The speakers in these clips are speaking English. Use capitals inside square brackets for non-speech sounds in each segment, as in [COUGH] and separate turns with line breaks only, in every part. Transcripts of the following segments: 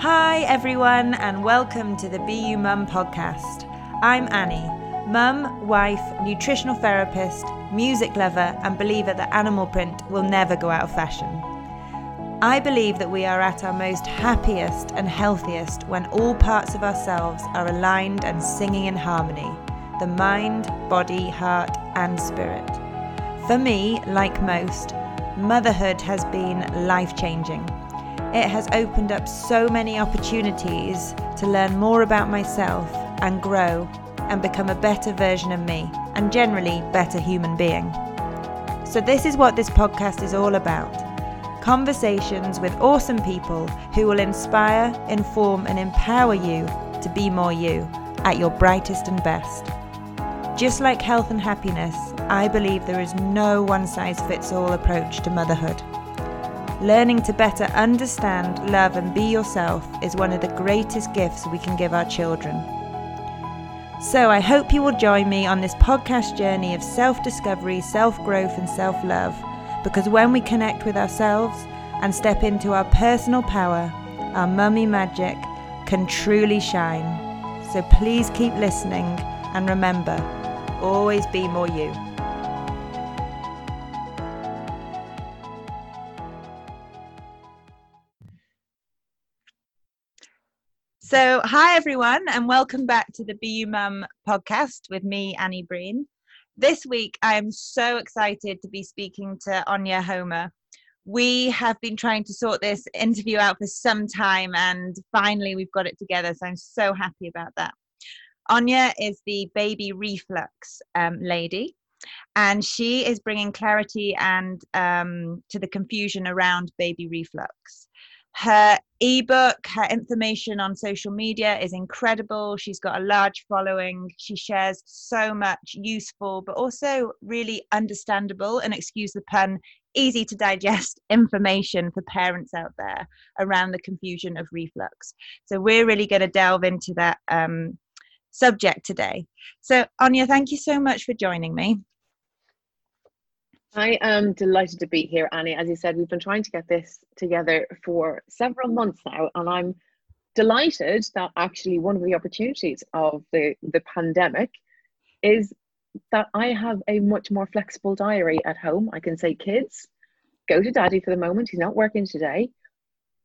Hi, everyone, and welcome to the Be You Mum podcast. I'm Annie, mum, wife, nutritional therapist, music lover, and believer that animal print will never go out of fashion. I believe that we are at our most happiest and healthiest when all parts of ourselves are aligned and singing in harmony the mind, body, heart, and spirit. For me, like most, motherhood has been life changing. It has opened up so many opportunities to learn more about myself and grow and become a better version of me and generally better human being. So, this is what this podcast is all about conversations with awesome people who will inspire, inform, and empower you to be more you at your brightest and best. Just like health and happiness, I believe there is no one size fits all approach to motherhood. Learning to better understand, love, and be yourself is one of the greatest gifts we can give our children. So, I hope you will join me on this podcast journey of self discovery, self growth, and self love, because when we connect with ourselves and step into our personal power, our mummy magic can truly shine. So, please keep listening and remember always be more you. So, hi everyone, and welcome back to the You Mum podcast with me, Annie Breen. This week, I am so excited to be speaking to Anya Homer. We have been trying to sort this interview out for some time, and finally, we've got it together. So, I'm so happy about that. Anya is the baby reflux um, lady, and she is bringing clarity and um, to the confusion around baby reflux her ebook, her information on social media is incredible. She's got a large following. She shares so much useful, but also really understandable and excuse the pun, easy to digest [LAUGHS] information for parents out there around the confusion of reflux. So, we're really going to delve into that um, subject today. So, Anya, thank you so much for joining me.
I am delighted to be here, Annie. As you said, we've been trying to get this together for several months now, and I'm delighted that actually one of the opportunities of the, the pandemic is that I have a much more flexible diary at home. I can say, kids, go to daddy for the moment. He's not working today.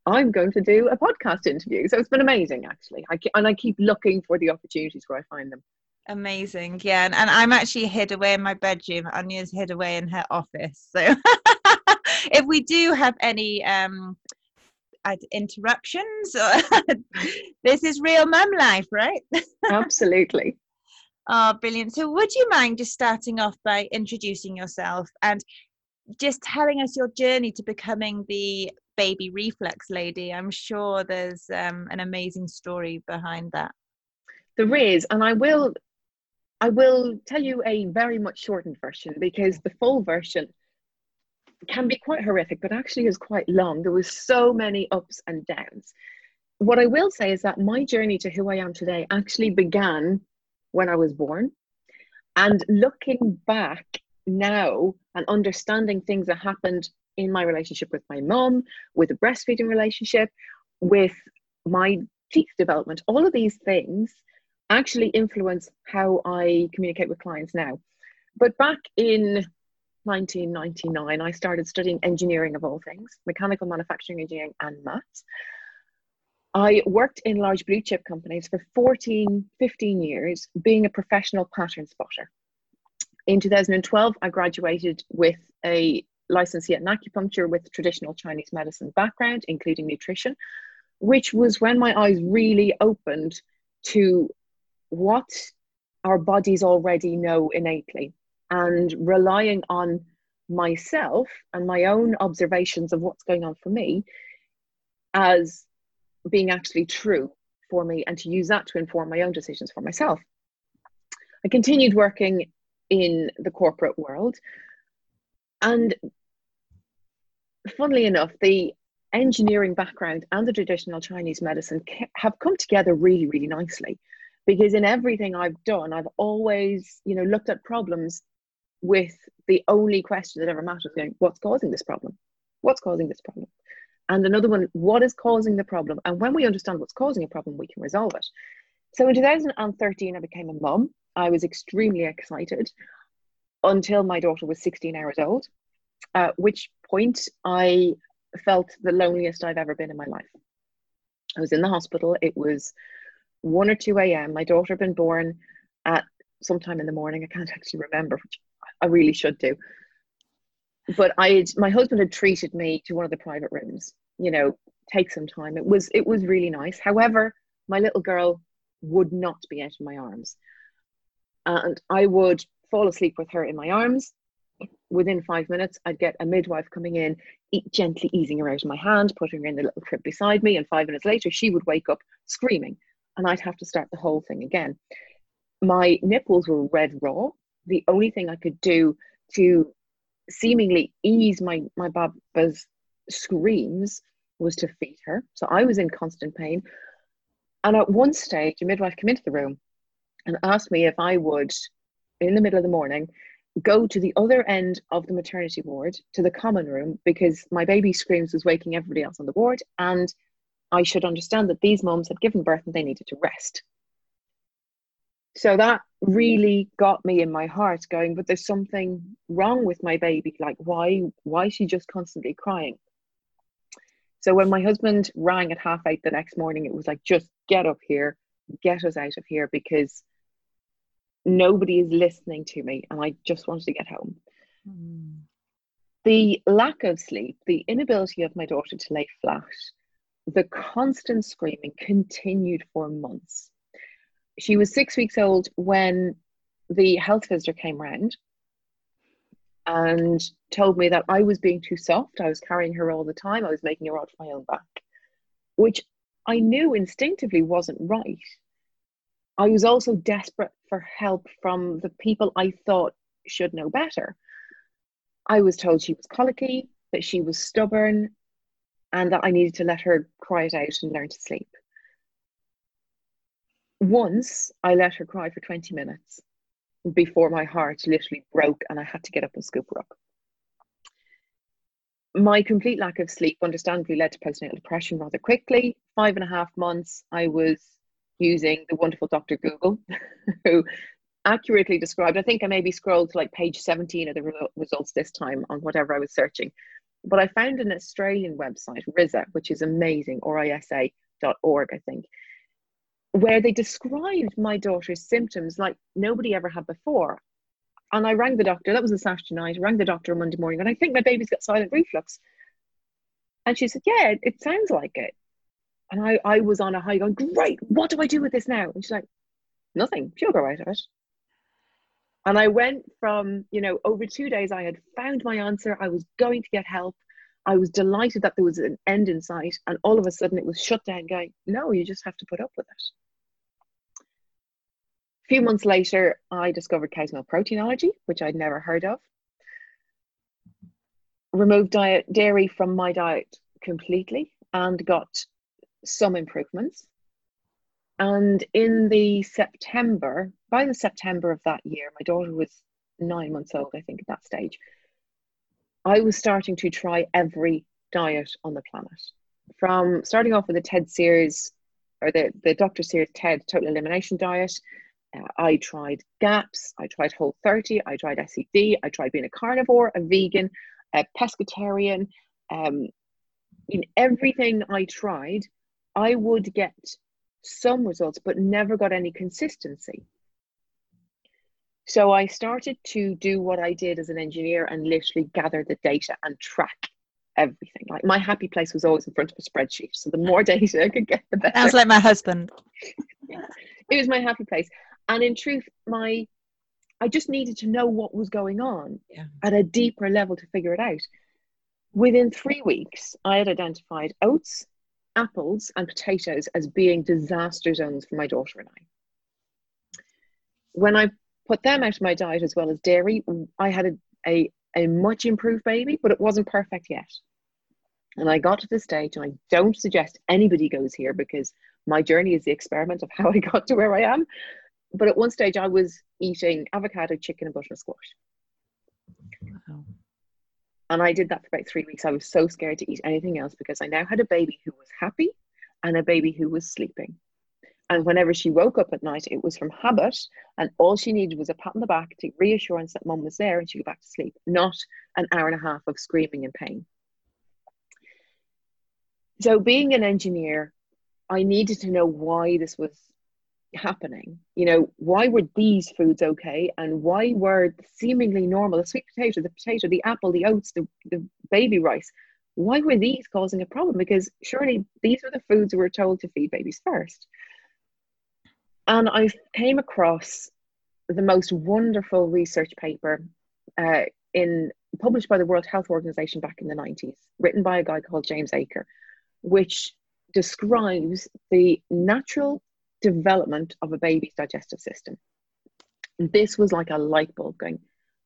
I'm going to do a podcast interview. So it's been amazing, actually. I, and I keep looking for the opportunities where I find them.
Amazing. Yeah. And, and I'm actually hid away in my bedroom. Anya's hid away in her office. So [LAUGHS] if we do have any um interruptions, [LAUGHS] this is real mum life, right? [LAUGHS]
Absolutely.
Oh, brilliant. So, would you mind just starting off by introducing yourself and just telling us your journey to becoming the baby reflux lady? I'm sure there's um, an amazing story behind that.
There is, and I will I will tell you a very much shortened version because the full version can be quite horrific, but actually is quite long. There was so many ups and downs. What I will say is that my journey to who I am today actually began when I was born. And looking back now and understanding things that happened in my relationship with my mom, with a breastfeeding relationship, with my teeth development, all of these things actually influence how I communicate with clients now. But back in 1999, I started studying engineering of all things, mechanical manufacturing engineering and maths. I worked in large blue chip companies for 14, 15 years, being a professional pattern spotter. In 2012, I graduated with a licensee in acupuncture with traditional Chinese medicine background, including nutrition, which was when my eyes really opened to what our bodies already know innately. And relying on myself and my own observations of what's going on for me as being actually true for me and to use that to inform my own decisions for myself. I continued working in the corporate world. And funnily enough the engineering background and the traditional Chinese medicine have come together really really nicely because in everything I've done, I've always, you know, looked at problems with the only question that ever matters going, what's causing this problem? What's causing this problem? And another one, what is causing the problem? And when we understand what's causing a problem, we can resolve it. So in 2013, I became a mum. I was extremely excited until my daughter was 16 hours old, at which point I felt the loneliest I've ever been in my life. I was in the hospital. It was 1 or 2 a.m. My daughter had been born at sometime in the morning. I can't actually remember, which I really should do. But I, my husband had treated me to one of the private rooms. You know, take some time. It was it was really nice. However, my little girl would not be out of my arms, and I would fall asleep with her in my arms. Within five minutes, I'd get a midwife coming in, gently easing her out of my hand, putting her in the little crib beside me, and five minutes later, she would wake up screaming, and I'd have to start the whole thing again my nipples were red raw. The only thing I could do to seemingly ease my my baba's screams was to feed her. So I was in constant pain. And at one stage, a midwife came into the room and asked me if I would, in the middle of the morning, go to the other end of the maternity ward to the common room because my baby screams was waking everybody else on the ward. And I should understand that these moms had given birth and they needed to rest. So that really got me in my heart going, but there's something wrong with my baby. Like, why, why is she just constantly crying? So when my husband rang at half eight the next morning, it was like, just get up here, get us out of here because nobody is listening to me and I just wanted to get home. Mm. The lack of sleep, the inability of my daughter to lay flat, the constant screaming continued for months she was six weeks old when the health visitor came round and told me that I was being too soft. I was carrying her all the time. I was making her off my own back, which I knew instinctively wasn't right. I was also desperate for help from the people I thought should know better. I was told she was colicky, that she was stubborn, and that I needed to let her cry it out and learn to sleep once I let her cry for 20 minutes before my heart literally broke and I had to get up and scoop her up. My complete lack of sleep, understandably, led to postnatal depression rather quickly. Five and a half months, I was using the wonderful Dr. Google, [LAUGHS] who accurately described, I think I maybe scrolled to like page 17 of the results this time on whatever I was searching. But I found an Australian website, RISA, which is amazing, risa.org, I think where they described my daughter's symptoms like nobody ever had before. And I rang the doctor, that was a Saturday night, I rang the doctor on Monday morning, and I think my baby's got silent reflux. And she said, Yeah, it sounds like it. And I, I was on a high going, Great, what do I do with this now? And she's like, Nothing, she'll grow out of it. And I went from, you know, over two days, I had found my answer. I was going to get help. I was delighted that there was an end in sight. And all of a sudden it was shut down, going, No, you just have to put up with it A few months later, I discovered cow's milk protein allergy, which I'd never heard of. Removed diet dairy from my diet completely and got some improvements. And in the September, by the September of that year, my daughter was nine months old, I think, at that stage. I was starting to try every diet on the planet. From starting off with the TED series or the, the Dr. Sears TED Total Elimination Diet, uh, I tried GAPS, I tried Whole 30, I tried SCD, I tried being a carnivore, a vegan, a pescatarian. Um, in everything I tried, I would get some results, but never got any consistency. So I started to do what I did as an engineer and literally gather the data and track everything. Like my happy place was always in front of a spreadsheet. So the more [LAUGHS] data I could get, the better.
Sounds like my husband. [LAUGHS]
it was my happy place and in truth my i just needed to know what was going on yeah. at a deeper level to figure it out within three weeks i had identified oats apples and potatoes as being disaster zones for my daughter and i when i put them out of my diet as well as dairy i had a, a, a much improved baby but it wasn't perfect yet and I got to the stage, and I don't suggest anybody goes here because my journey is the experiment of [LAUGHS] how I got to where I am but at one stage I was eating avocado, chicken, and butternut squash. Wow. And I did that for about three weeks. I was so scared to eat anything else because I now had a baby who was happy and a baby who was sleeping. And whenever she woke up at night, it was from habit, and all she needed was a pat on the back to reassurance that mum was there and she'd go back to sleep, not an hour and a half of screaming and pain. So, being an engineer, I needed to know why this was happening. You know, why were these foods okay, and why were seemingly normal the sweet potato, the potato, the apple, the oats, the, the baby rice? Why were these causing a problem? Because surely these were the foods we were told to feed babies first. And I came across the most wonderful research paper uh, in published by the World Health Organization back in the 90s, written by a guy called James Aker, which describes the natural development of a baby's digestive system. And this was like a light bulb going,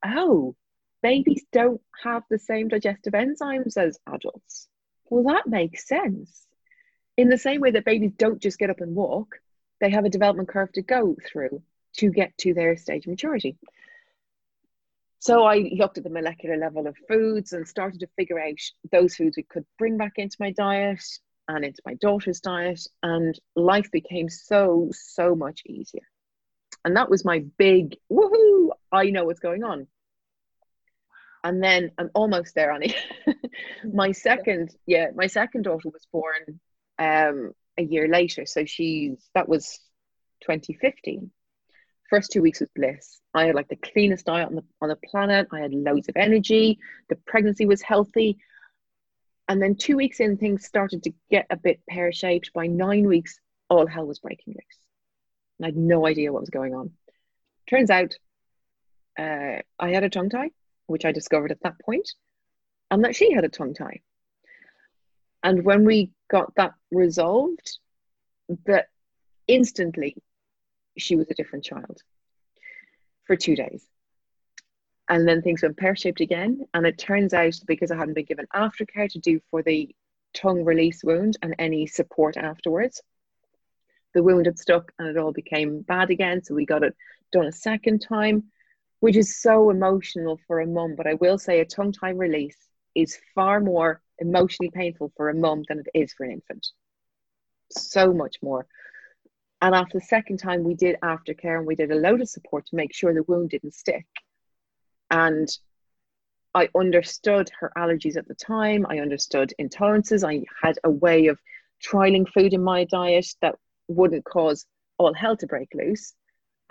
oh, babies don't have the same digestive enzymes as adults. Well, that makes sense. In the same way that babies don't just get up and walk, they have a development curve to go through to get to their stage of maturity. So I looked at the molecular level of foods and started to figure out those foods we could bring back into my diet and into my daughter's diet, and life became so, so much easier. And that was my big woohoo, I know what's going on. And then I'm almost there, Annie. [LAUGHS] my second, yeah, my second daughter was born um, a year later. So she's that was 2015. First two weeks was bliss. I had like the cleanest diet on the on the planet. I had loads of energy. The pregnancy was healthy. And then two weeks in, things started to get a bit pear shaped. By nine weeks, all hell was breaking loose. And I had no idea what was going on. Turns out uh, I had a tongue tie, which I discovered at that point, and that she had a tongue tie. And when we got that resolved, that instantly she was a different child for two days. And then things went pear shaped again. And it turns out because I hadn't been given aftercare to do for the tongue release wound and any support afterwards, the wound had stuck and it all became bad again. So we got it done a second time, which is so emotional for a mum. But I will say a tongue tie release is far more emotionally painful for a mum than it is for an infant. So much more. And after the second time, we did aftercare and we did a load of support to make sure the wound didn't stick. And I understood her allergies at the time. I understood intolerances. I had a way of trialing food in my diet that wouldn't cause all hell to break loose.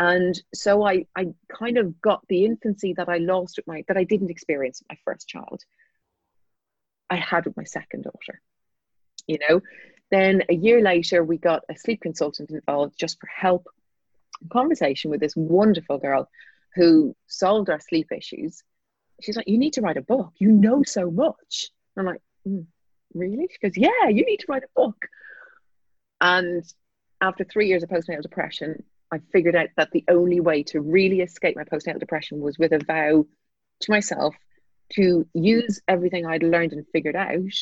And so I, I kind of got the infancy that I lost with my that I didn't experience with my first child. I had with my second daughter. You know, then a year later, we got a sleep consultant involved just for help. Conversation with this wonderful girl who solved our sleep issues. She's like, You need to write a book. You know so much. I'm like, mm, Really? She goes, Yeah, you need to write a book. And after three years of postnatal depression, I figured out that the only way to really escape my postnatal depression was with a vow to myself to use everything I'd learned and figured out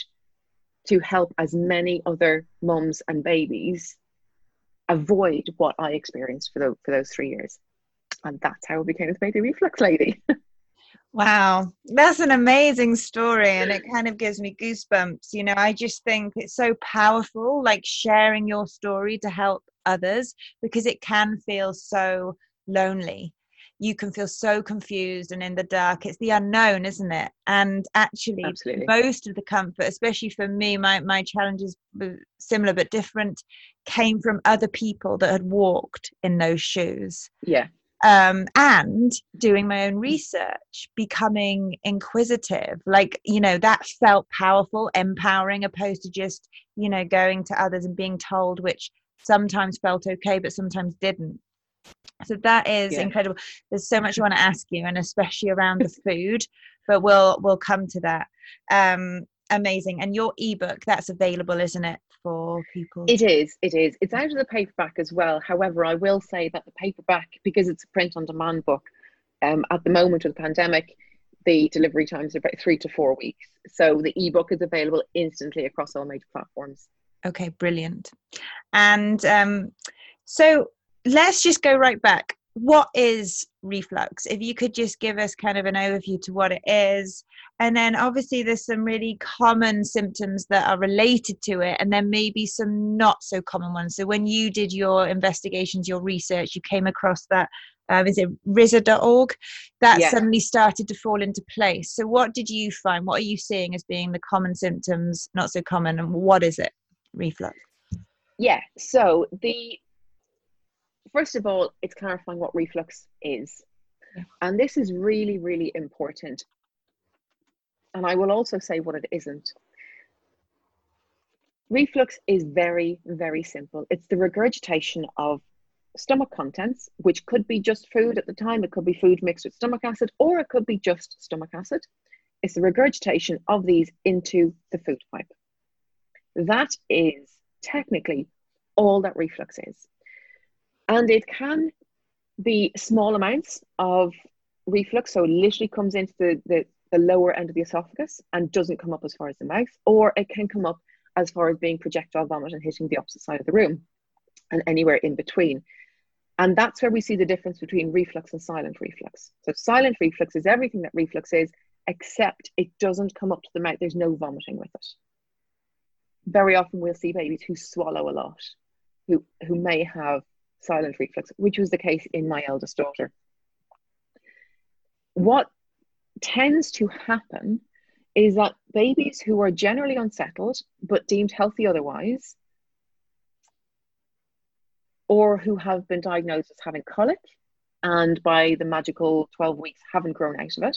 to help as many other mums and babies avoid what I experienced for, the, for those three years. And that's how I became this baby reflux lady. [LAUGHS]
Wow, that's an amazing story, and it kind of gives me goosebumps. You know, I just think it's so powerful, like sharing your story to help others, because it can feel so lonely you can feel so confused and in the dark it's the unknown isn't it and actually
Absolutely.
most of the comfort especially for me my my challenges uh, similar but different came from other people that had walked in those shoes
yeah
um, and doing my own research, becoming inquisitive. Like, you know, that felt powerful, empowering, opposed to just, you know, going to others and being told, which sometimes felt okay, but sometimes didn't. So that is yeah. incredible. There's so much I want to ask you, and especially around the [LAUGHS] food, but we'll we'll come to that. Um, amazing. And your ebook that's available, isn't it, for people?
It is. It is. It's out of the paperback as well. However, I will say that the paperback, because it's a print on demand book, um, at the moment of the pandemic, the delivery times are about three to four weeks. So the ebook is available instantly across all major platforms.
Okay, brilliant. And um, so let's just go right back. What is reflux. If you could just give us kind of an overview to what it is. And then obviously there's some really common symptoms that are related to it, and then maybe some not so common ones. So when you did your investigations, your research, you came across that. Um, is it risa.org that yeah. suddenly started to fall into place so what did you find what are you seeing as being the common symptoms not so common and what is it reflux
yeah so the first of all, it's clarifying what reflux is. Yeah. And this is really, really important. And I will also say what it isn't. Reflux is very, very simple. It's the regurgitation of stomach contents, which could be just food at the time, it could be food mixed with stomach acid, or it could be just stomach acid. It's the regurgitation of these into the food pipe. That is technically all that reflux is. And it can be small amounts of reflux, so it literally comes into the, the, the lower end of the esophagus and doesn't come up as far as the mouth, or it can come up as far as being projectile vomit and hitting the opposite side of the room and anywhere in between. And that's where we see the difference between reflux and silent reflux. So, silent reflux is everything that reflux is, except it doesn't come up to the mouth. There's no vomiting with it. Very often, we'll see babies who swallow a lot, who, who may have silent reflux, which was the case in my eldest daughter. What tends to happen is that babies who are generally unsettled but deemed healthy otherwise, or who have been diagnosed as having colic and by the magical 12 weeks haven't grown out of it,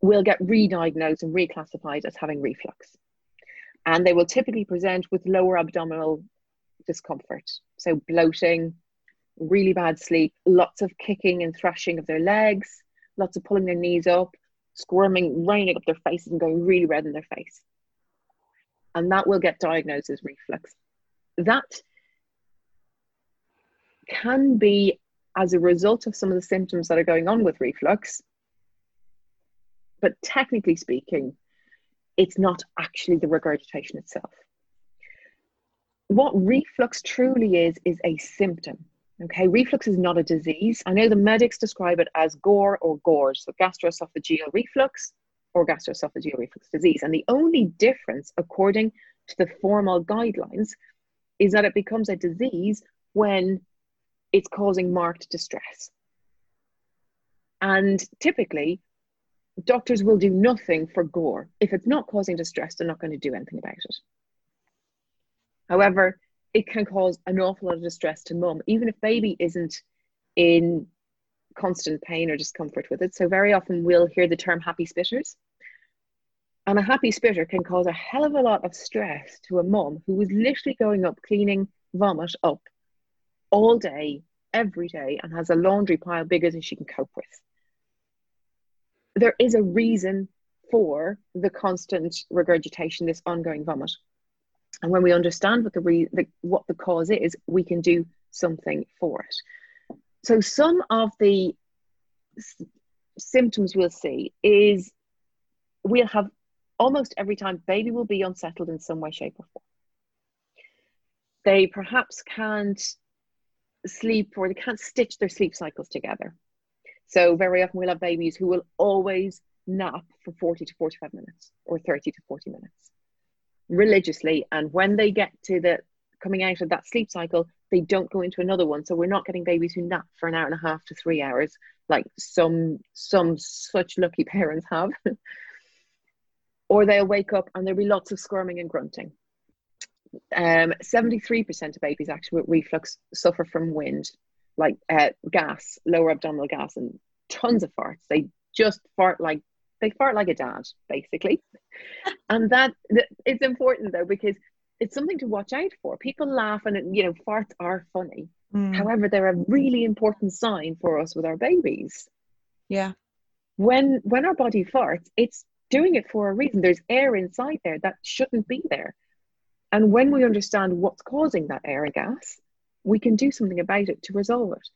will get re diagnosed and reclassified as having reflux. And they will typically present with lower abdominal discomfort. So, bloating, really bad sleep, lots of kicking and thrashing of their legs, lots of pulling their knees up, squirming, raining up their faces, and going really red in their face. And that will get diagnosed as reflux. That can be as a result of some of the symptoms that are going on with reflux. But technically speaking, it's not actually the regurgitation itself what reflux truly is is a symptom okay? Reflux is not a disease. I know the medics describe it as GORE or GORD so gastroesophageal reflux or gastroesophageal reflux disease. And the only difference according to the formal guidelines is that it becomes a disease when it's causing marked distress. And typically doctors will do nothing for GORE. If it's not causing distress they're not going to do anything about it However, it can cause an awful lot of distress to mum, even if baby isn't in constant pain or discomfort with it. So very often we'll hear the term happy spitters. And a happy spitter can cause a hell of a lot of stress to a mum who is literally going up cleaning vomit up all day, every day, and has a laundry pile bigger than she can cope with. There is a reason for the constant regurgitation, this ongoing vomit. And when we understand what the, re- the what the cause is, we can do something for it. So some of the s- symptoms we'll see is we'll have almost every time baby will be unsettled in some way, shape, or form. They perhaps can't sleep or they can't stitch their sleep cycles together. So very often we'll have babies who will always nap for 40 to 45 minutes or 30 to 40 minutes religiously and when they get to the coming out of that sleep cycle they don't go into another one. So we're not getting babies who nap for an hour and a half to three hours like some some such lucky [LAUGHS] parents have. Or they'll wake up and there'll be lots of squirming and grunting. Um, 73% of babies actually with reflux suffer from wind like uh, gas lower abdominal gas and tons of farts. They just fart like they fart like a dad basically. And that it's important though because it's something to watch out for. People laugh and you know farts are funny. Mm. however they're a really important sign for us with our babies.
Yeah.
When when our body farts it's doing it for a reason. There's air inside there that shouldn't be there. And when we understand what's causing that air and gas we can do something about it to resolve it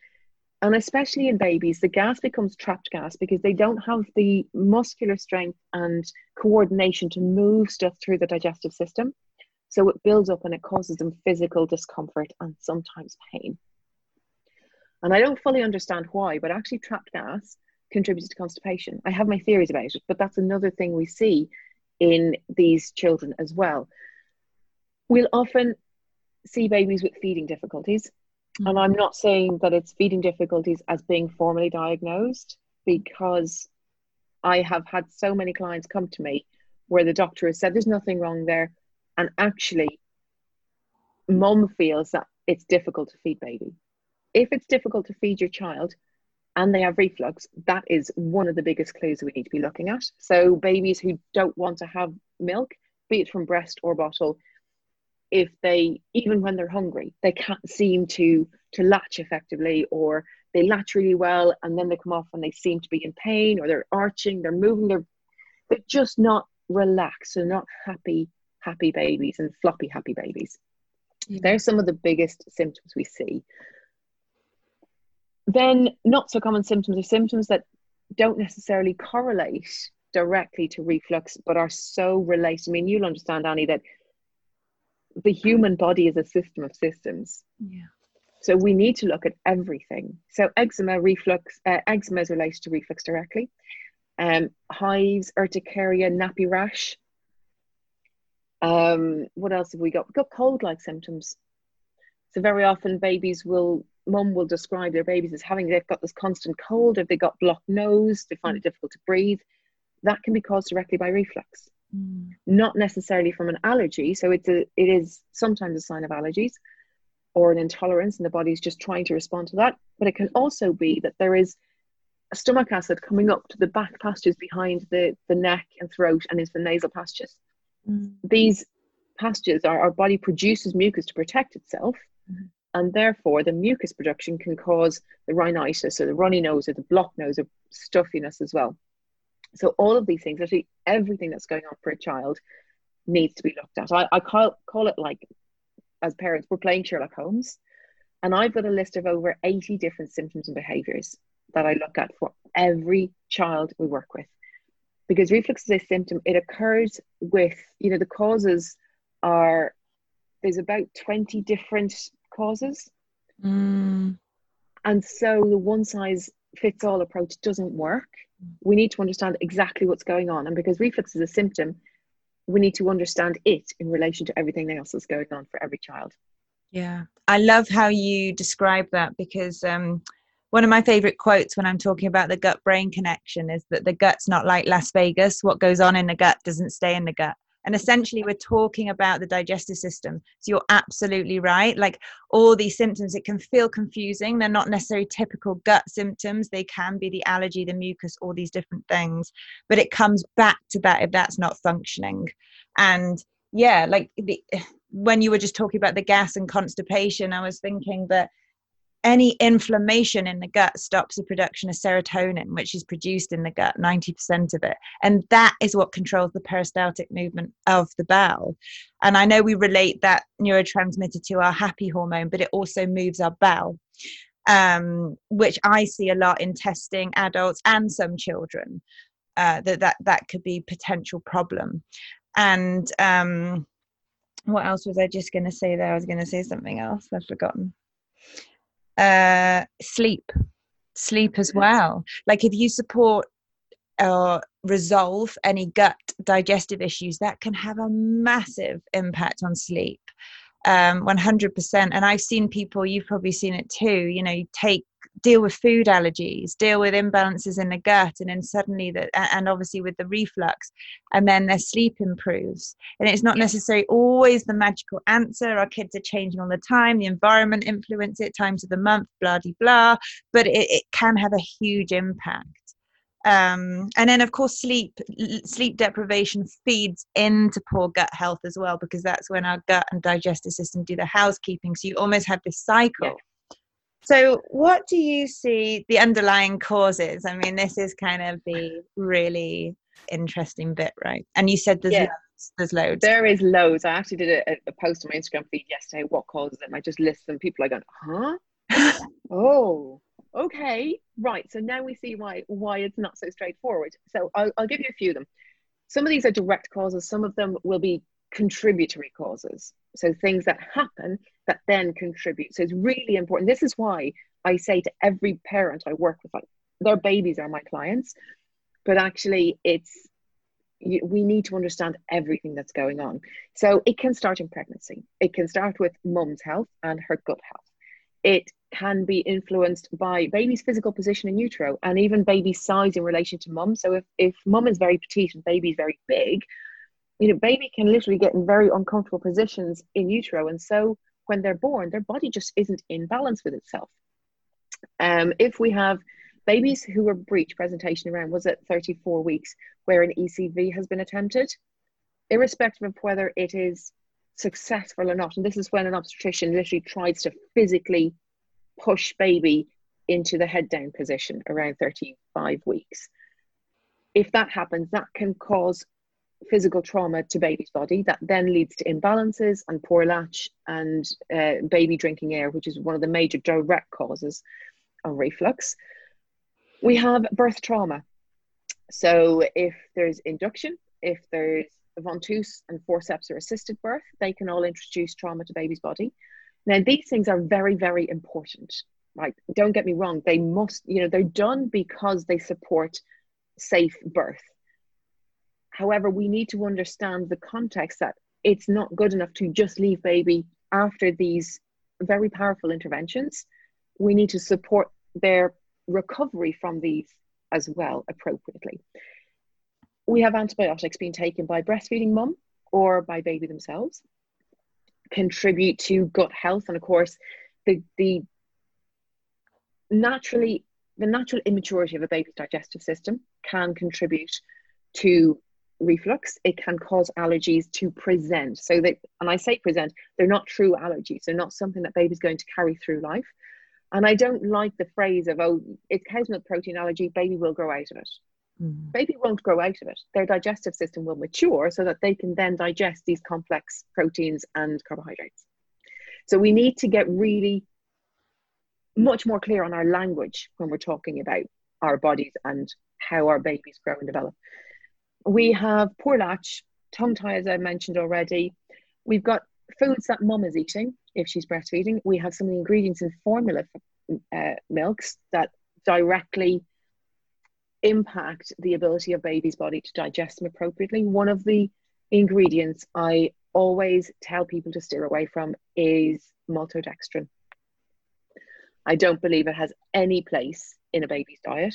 and especially in babies, the gas becomes trapped gas because they don't have the muscular strength and coordination to move stuff through the digestive system. So it builds up and it causes them physical discomfort and sometimes pain. And I don't fully understand why, but actually, trapped gas contributes to constipation. I have my theories about it, but that's another thing we see in these children as well. We'll often see babies with feeding difficulties. And I'm not saying that it's feeding difficulties as being formally diagnosed because I have had so many clients come to me where the doctor has said there's nothing wrong there. And actually, mom feels that it's difficult to feed baby. If it's difficult to feed your child and they have reflux, that is one of the biggest clues we need to be looking at. So, babies who don't want to have milk, be it from breast or bottle, if they even when they're hungry they can't seem to to latch effectively or they latch really well and then they come off and they seem to be in pain or they're arching they're moving they're they're just not relaxed they're not happy happy babies and floppy happy babies. Yeah. they're some of the biggest symptoms we see. Then not so common symptoms are symptoms that don't necessarily correlate directly to reflux but are so related. I mean you'll understand annie that the human body is a system of systems.
Yeah.
So we need to look at everything. So eczema, reflux, uh, eczema is related to reflux directly. Um, hives, urticaria, nappy rash. Um, what else have we got? We've got cold-like symptoms. So very often babies will, mum will describe their babies as having, they've got this constant cold, if they've got blocked nose, they find it difficult to breathe. That can be caused directly by reflux mm. not necessarily from an allergy. So it's a it is sometimes a sign of allergies or an intolerance, and the body's just trying to respond to that. But it can also be that there is a stomach acid coming up to the back passages behind the, the neck and throat and into the nasal passages. Mm. These passages are our body produces mucus to protect itself. Mm. And therefore, the mucus production can cause the rhinitis or the runny nose or the blocked nose or stuffiness as well. So all of these things, actually everything that's going on for a child needs to be looked at. I, I call, call it like, as parents, we're playing Sherlock Holmes. And I've got a list of over 80 different symptoms and behaviors that I look at for every child we work with. Because reflux is a symptom, it occurs with, you know, the causes are, there's about 20 different causes.
Mm.
And so the one size fits all approach doesn't work we need to understand exactly what's going on. And because reflux is a symptom, we need to understand it in relation to everything else that's going on for every child.
Yeah. I love how you describe that because um, one of my favorite quotes when I'm talking about the gut brain connection is that the gut's not like Las Vegas. What goes on in the gut doesn't stay in the gut and essentially we're talking about the digestive system. So you're absolutely right. Like all these symptoms it can feel confusing. They're not necessarily typical gut symptoms. They can be the allergy the mucus all these different things. But it comes back to that if that's not functioning. And yeah like the, when you were just talking about the gas and constipation i was thinking that any inflammation in the gut stops the production of serotonin, which is produced in the gut, 90% of it. And that is what controls the peristaltic movement of the bowel. And I know we relate that neurotransmitter to our happy hormone, but it also moves our bowel, um, which I see a lot in testing adults and some children. Uh, that that that could be potential problem, and um, what else was I just going to say there? I was going to say something else. I've forgotten uh, sleep sleep as well. Like if you support or resolve any gut digestive issues that can have a massive impact on sleep um, 100% and i've seen people you've probably seen it too you know you take deal with food allergies deal with imbalances in the gut and then suddenly that and obviously with the reflux and then their sleep improves. And it's not necessarily always the magical answer our kids are changing all the time the environment influence it times of the month blah blah blah but it, it can have a huge impact. Um, and then of course sleep sleep deprivation feeds into poor gut health as well because that's when our gut and digestive system do the housekeeping so you almost have this cycle. Yeah. So, what do you see the underlying causes? I mean, this is kind of the really interesting bit, right? And you said there's yeah. loads. There's loads.
There is loads. I actually did a, a post on my Instagram feed yesterday. What causes it? And I just list them. People are going, huh? [LAUGHS] oh, okay, right. So now we see why why it's not so straightforward. So I'll, I'll give you a few of them. Some of these are direct causes. Some of them will be contributory causes. So things that happen that then contribute. So it's really important. This is why I say to every parent I work with, like, their babies are my clients, but actually, it's we need to understand everything that's going on. So it can start in pregnancy. It can start with mum's health and her gut health. It can be influenced by baby's physical position in utero and even baby's size in relation to mum. So if, if mum is very petite and baby's very big, you know, baby can literally get in very uncomfortable positions in utero. And so when they're born, their body just isn't in balance with itself. Um, if we have babies who were breech presentation around was at 34 weeks where an ECV has been attempted, irrespective of whether it is successful or not. And this is when an obstetrician literally tries to physically push baby into the head down position around 35 weeks. If that happens, that can cause physical trauma to baby's body that then leads to imbalances and poor latch and uh, baby drinking air, which is one of the major direct causes of reflux. We have birth trauma. So if there's induction, if there's ventouse and forceps or assisted birth, they can all introduce trauma to baby's body. Now, these things are very, very important. Right? Don't get me wrong. They must, you know, they're done because they support safe birth. However, we need to understand the context that it's not good enough to just leave baby after these very powerful interventions. We need to support their recovery from these as well appropriately. We have antibiotics being taken by breastfeeding mum or by baby themselves, contribute to gut health, and of course, the the naturally the natural immaturity of a baby's digestive system can contribute to reflux it can cause allergies to present so that and i say present they're not true allergies they're not something that baby's going to carry through life and I don't like the phrase of, oh, it's cow's milk protein allergy, baby will grow out of it. Mm. Baby won't grow out of it. Their digestive system will mature so that they can then digest these complex proteins and carbohydrates. So we need to get really much more clear on our language when we're talking about our bodies and how our babies grow and develop. We have poor latch, tongue tie, as I mentioned already. We've got foods that mum is eating if she's breastfeeding. We have some of the ingredients in formula uh, milks that directly impact the ability of baby's body to digest them appropriately. One of the ingredients I always tell people to steer away from is maltodextrin. I don't believe it has any place in a baby's diet.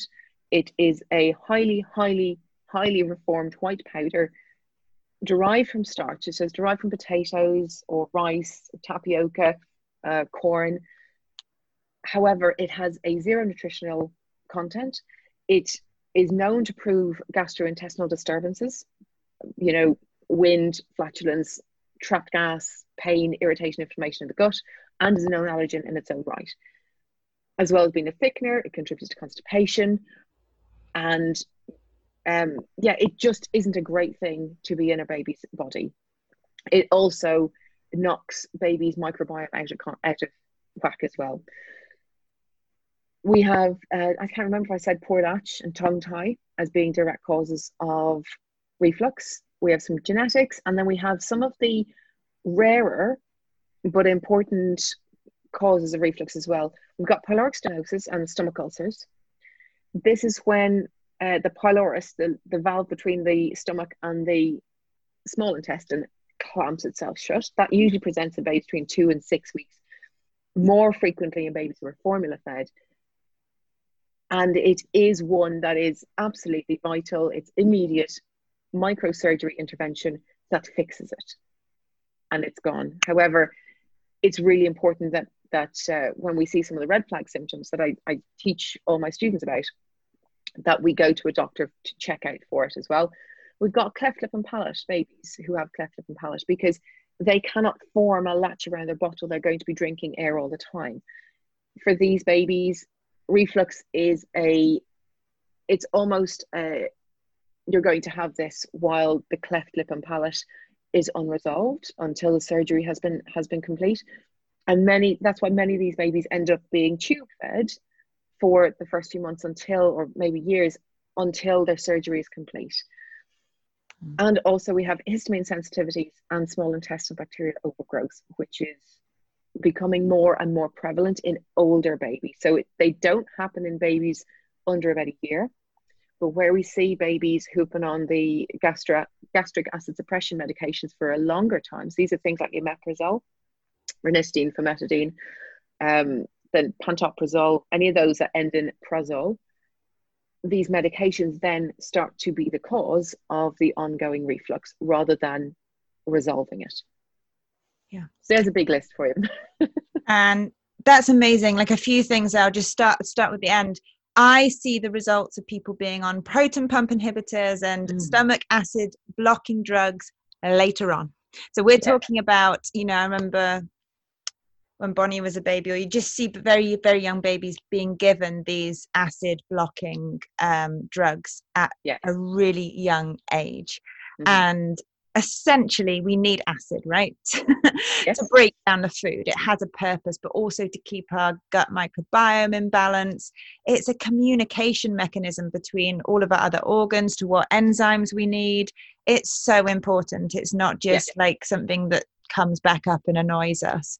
It is a highly, highly, highly reformed white powder derived from starch. It says derived from potatoes or rice, tapioca, uh, corn. However, it has a zero nutritional content. It is known to prove gastrointestinal disturbances, you know, wind, flatulence, trapped gas, pain, irritation, inflammation in the gut, and is a known allergen in its own right. As well as being a thickener, it contributes to constipation and um, yeah, it just isn't a great thing to be in a baby's body. It also knocks baby's microbiome out of, out of whack as well. We have, uh, I can't remember if I said poor latch and tongue tie as being direct causes of reflux. We have some genetics, and then we have some of the rarer but important causes of reflux as well. We've got pyloric stenosis and stomach ulcers. This is when uh, the pylorus, the, the valve between the stomach and the small intestine, clamps itself shut. That usually presents in babies between two and six weeks, more frequently in babies who are formula fed. And it is one that is absolutely vital. It's immediate microsurgery intervention that fixes it, and it's gone. However, it's really important that that uh, when we see some of the red flag symptoms that I, I teach all my students about, that we go to a doctor to check out for it as well. We've got cleft lip and palate babies who have cleft lip and palate because they cannot form a latch around their bottle. They're going to be drinking air all the time. For these babies, reflux is a, it's almost a, you're going to have this while the cleft lip and palate is unresolved until the surgery has been has been complete and many that's why many of these babies end up being tube fed for the first few months until, or maybe years, until their surgery is complete. Mm. And also, we have histamine sensitivities and small intestinal bacterial overgrowth, which is becoming more and more prevalent in older babies. So it, they don't happen in babies under about a year. But where we see babies who've been on the gastro, gastric acid suppression medications for a longer time, so these are things like omeprazole, ranitidine, famotidine, um, then pantoprazole, any of those that end in prazole, these medications then start to be the cause of the ongoing reflux rather than resolving it.
Yeah.
So there's a big list for you. [LAUGHS]
and that's amazing. Like a few things I'll just start start with the end. I see the results of people being on proton pump inhibitors and mm. stomach acid blocking drugs later on. So we're yeah. talking about, you know, I remember when Bonnie was a baby, or you just see very, very young babies being given these acid blocking um, drugs at yes. a really young age. Mm-hmm. And essentially we need acid right [LAUGHS] yes. to break down the food it has a purpose but also to keep our gut microbiome in balance it's a communication mechanism between all of our other organs to what enzymes we need it's so important it's not just yeah. like something that comes back up and annoys us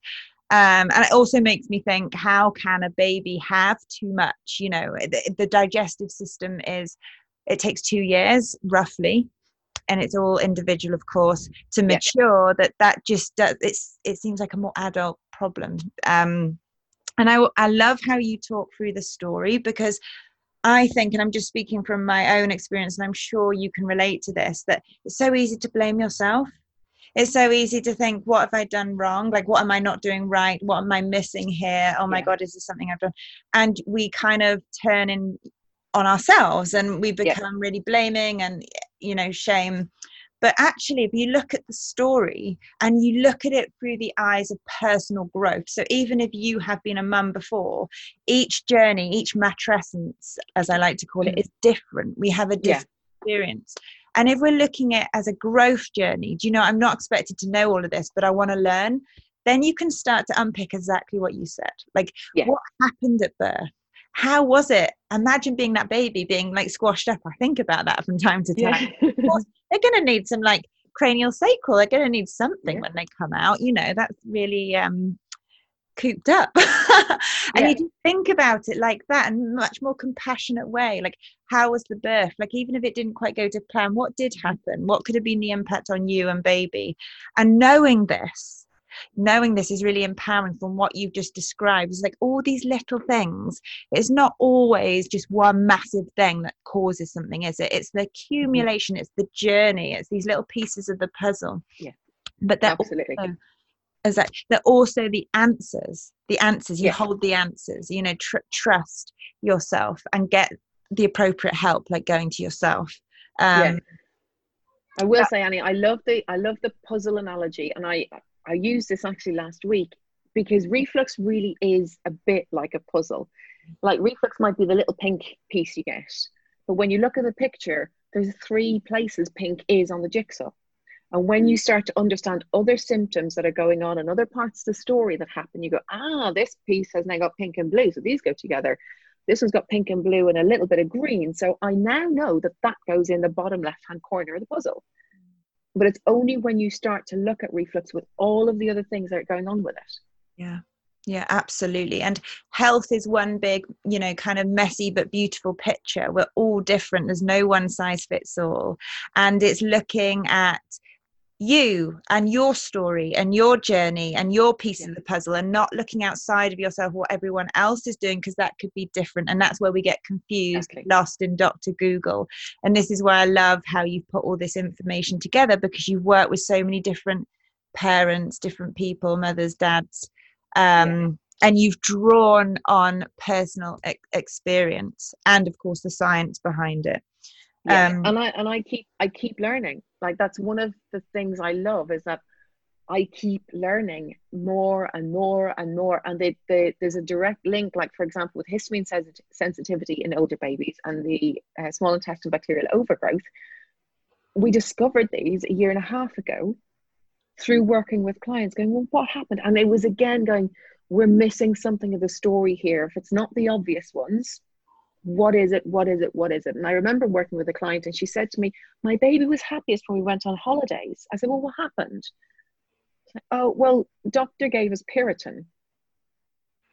um, and it also makes me think how can a baby have too much you know the, the digestive system is it takes two years roughly and it's all individual of course to mature yeah. that that just does it's it seems like a more adult problem um and i i love how you talk through the story because I think, and I'm just speaking from my own experience, and I'm sure you can relate to this, that it's so easy to blame yourself. It's so easy to think, what have I done wrong? Like, what am I not doing right? What am I missing here? Oh my yeah. God, is this something I've done? And we kind of turn in on ourselves and we become yeah. really blaming and you know shame but actually if you look at the story and you look at it through the eyes of personal growth so even if you have been a mum before each journey each matrescence as i like to call it mm. different we have a different yeah. experience and if we're looking at as a growth journey do you know i'm not expected to know all of this but i want to learn then you can start to unpick exactly what you said like yeah. what happened at birth how was it? Imagine being that baby being like squashed up. I think about that from time to time. Yeah. they're going to need some like cranial sacral. They're going to need something yeah. when they come out. You know, that's really um, cooped up. [LAUGHS] and yeah. you think about it like that in much more compassionate way. Like, how was the birth? Like, even if it didn't quite go to plan, what did happen? What could have been the impact on you and baby? And knowing this knowing this is really empowering from what you've just described it's like all these little things it's not always just one massive thing that causes something is it it's the mm-hmm. accumulation it's the journey it's these little pieces of the puzzle
yeah
but they're absolutely also, as that they're also the answers the answers you yeah. hold the answers you know tr- trust yourself and get the appropriate help like going to yourself um, yeah.
I will say, Annie, I love the I love the puzzle analogy, and I I used this actually last week because reflux really is a bit like a puzzle. Like reflux might be the little pink piece you get, but when you look at the picture, there's three places pink is on the jigsaw. And when you start to understand other symptoms that are going on in other parts of the story that happen, you go, ah, this piece has now got pink and blue. So these go together. This one's got pink and blue and a little bit of green. So I now know that that goes in the bottom left hand corner of the puzzle. But it's only when you start to look at reflux with all of the other things that are going on with it.
Yeah. Yeah, absolutely. And health is one big, you know, kind of messy but beautiful picture. We're all different. There's no one size fits all. And it's looking at you and your story and your journey and your piece yeah. of the puzzle and not looking outside of yourself what everyone else is doing because that could be different and that's where we get confused exactly. lost in dr google and this is why i love how you've put all this information together because you've worked with so many different parents different people mothers dads um, yeah. and you've drawn on personal e- experience and of course the science behind it
yeah. Um, and I and I keep I keep learning. Like that's one of the things I love is that I keep learning more and more and more. And they, they, there's a direct link, like for example, with histamine sensitivity in older babies and the uh, small intestinal bacterial overgrowth. We discovered these a year and a half ago through working with clients, going, well, what happened? And it was again going, we're missing something of the story here. If it's not the obvious ones, what is it what is it what is it and i remember working with a client and she said to me my baby was happiest when we went on holidays i said well what happened like, oh well doctor gave us piriton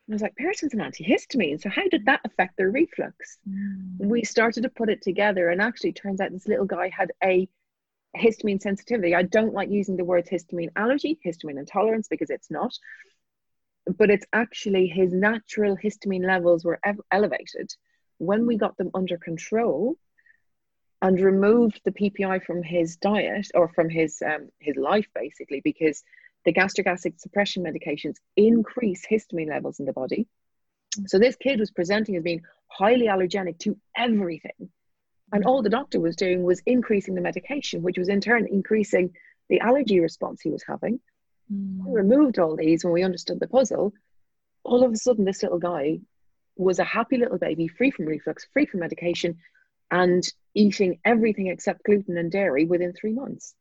I was like, Piriton's an antihistamine. So how did that affect their reflux? Mm. We started to put it together, and actually, turns out this little guy had a histamine sensitivity. I don't like using the words histamine allergy, histamine intolerance, because it's not. But it's actually his natural histamine levels were ev- elevated. When we got them under control and removed the PPI from his diet or from his um, his life, basically, because the gastric acid suppression medications increase histamine levels in the body. So this kid was presenting as being highly allergenic to everything. And all the doctor was doing was increasing the medication, which was in turn increasing the allergy response he was having. Mm. We removed all these when we understood the puzzle. All of a sudden, this little guy was a happy little baby, free from reflux, free from medication, and eating everything except gluten and dairy within three months.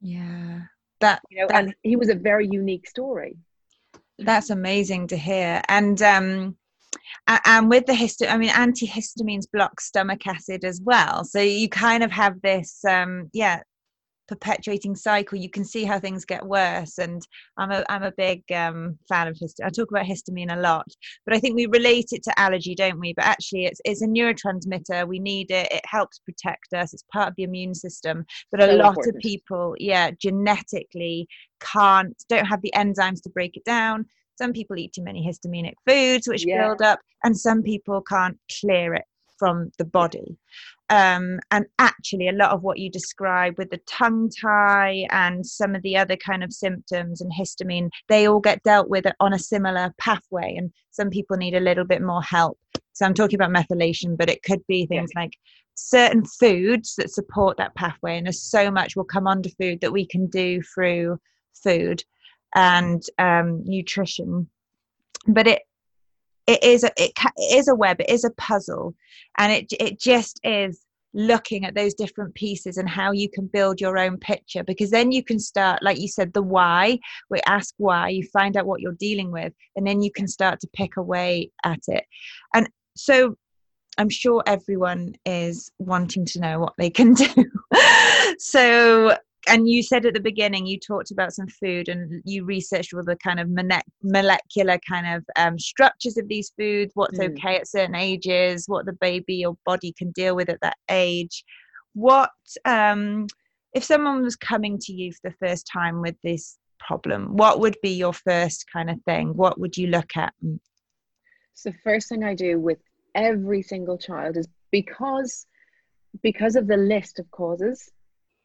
Yeah. That
you know
that,
and he was a very unique story.
That's amazing to hear. And um and with the histamine i mean antihistamines block stomach acid as well. So you kind of have this um yeah perpetuating cycle you can see how things get worse and i'm a i'm a big um, fan of histamine i talk about histamine a lot but i think we relate it to allergy don't we but actually it's it's a neurotransmitter we need it it helps protect us it's part of the immune system but a so lot important. of people yeah genetically can't don't have the enzymes to break it down some people eat too many histaminic foods which yeah. build up and some people can't clear it from the body. Um, and actually, a lot of what you describe with the tongue tie and some of the other kind of symptoms and histamine, they all get dealt with on a similar pathway. And some people need a little bit more help. So I'm talking about methylation, but it could be things yeah. like certain foods that support that pathway. And there's so much will come under food that we can do through food and um, nutrition. But it it is a it, it is a web it is a puzzle and it it just is looking at those different pieces and how you can build your own picture because then you can start like you said the why we ask why you find out what you're dealing with and then you can start to pick away at it. And so i'm sure everyone is wanting to know what they can [LAUGHS] do. So and you said at the beginning you talked about some food and you researched all the kind of molecular kind of um, structures of these foods what's mm. okay at certain ages what the baby or body can deal with at that age. What um, if someone was coming to you for the first time with this problem what would be your first kind of thing? What would you look at?
So first thing i do with every single child is because because of the list of causes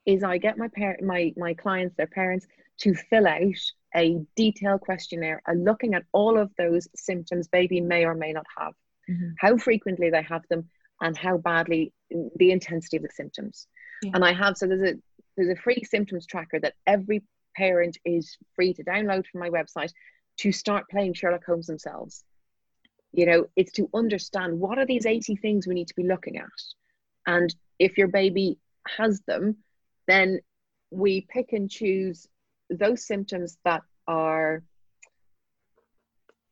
is I get my parent, my my clients, their parents, to fill out a detailed questionnaire, looking at all of those symptoms baby may or may not have, mm-hmm. how frequently they have them, and how badly the intensity of the symptoms. Yeah. And I have so there's a there's a free symptoms tracker that every parent is free to download from my website to start playing Sherlock Holmes themselves. You know, it's to understand what are these 80 things we need to be looking at. And if your baby has them, then we pick and choose those symptoms that are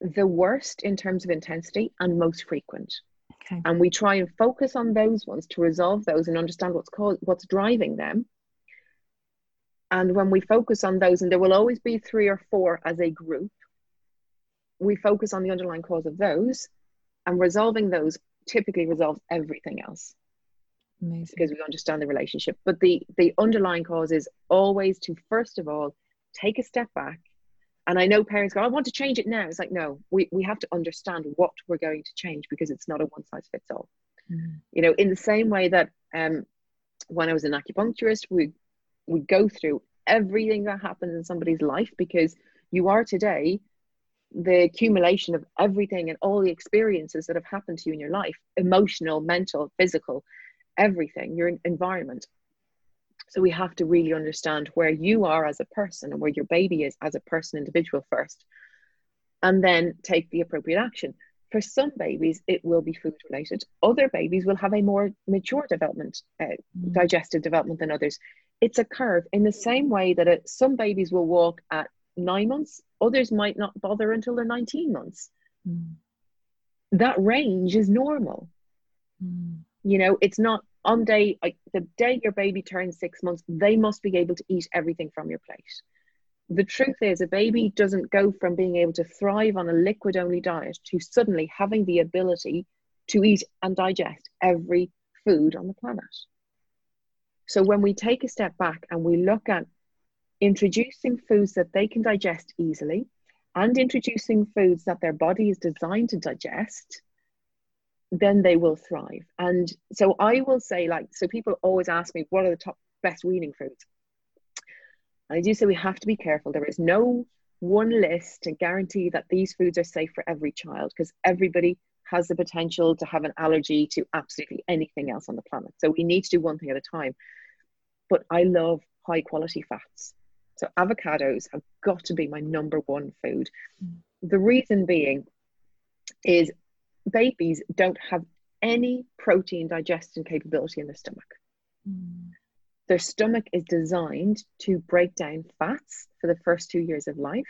the worst in terms of intensity and most frequent. Okay. And we try and focus on those ones to resolve those and understand what's called what's driving them. And when we focus on those, and there will always be three or four as a group, we focus on the underlying cause of those, and resolving those typically resolves everything else. Amazing. because we understand the relationship. But the the underlying cause is always to first of all take a step back. And I know parents go, I want to change it now. It's like, no, we, we have to understand what we're going to change because it's not a one size fits all. Mm. You know, in the same way that um, when I was an acupuncturist, we we go through everything that happens in somebody's life because you are today the accumulation of everything and all the experiences that have happened to you in your life emotional mental physical everything, your environment. So we have to really understand where you are as a person and where your baby is as a person, individual first, and then take the appropriate action. For some babies, it will be food related. Other babies will have a more mature development, uh, mm. digestive development than others. It's a curve in the same way that it, some babies will walk at nine months, others might not bother until they're 19 months. Mm. That range is normal. Mm. You know, it's not on day like the day your baby turns six months, they must be able to eat everything from your plate. the truth is, a baby doesn't go from being able to thrive on a liquid only diet to suddenly having the ability to eat and digest every food on the planet. So, when we take a step back and we look at introducing foods that they can digest easily and introducing foods that their body is designed to digest, then they will thrive. And so, I will say, like, so people always ask me, what are the top best weaning foods? I do say we have to be careful. There is no one list to guarantee that these foods are safe for every child because everybody has the potential to have an allergy to absolutely anything else on the planet. So we need to do one thing at a time. But I love high quality fats. So avocados have got to be my number one food. Mm. The reason being is babies don't have any protein digestion capability in the stomach. Mm. Their stomach is designed to break down fats for the first two years of life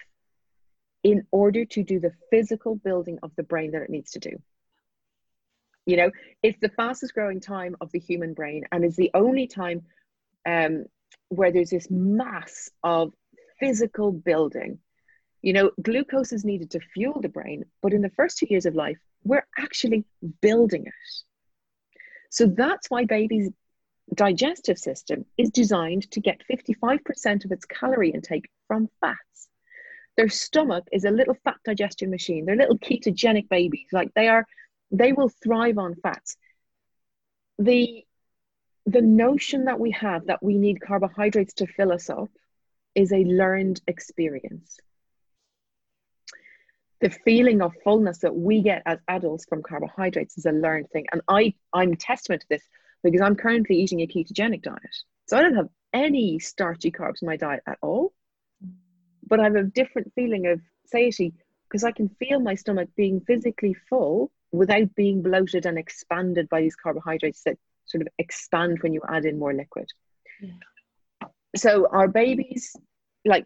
in order to do the physical building of the brain that it needs to do. You know, it's the fastest growing time of the human brain and is the only time um, where there's this mass of physical building. You know, glucose is needed to fuel the brain, but in the first two years of life, we're actually building it. So that's why babies digestive system is designed to get 55% of its calorie intake from fats. Their stomach is a little fat digestion machine. They're little ketogenic babies. Like they are, they will thrive on fats. The the notion that we have that we need carbohydrates to fill us up is a learned experience. The feeling of fullness that we get as adults from carbohydrates is a learned thing. And I, I'm testament to this because I'm currently eating a ketogenic diet. So I don't have any starchy carbs in my diet at all. But I have a different feeling of satiety because I can feel my stomach being physically full without being bloated and expanded by these carbohydrates that sort of expand when you add in more liquid. Yeah. So our babies, like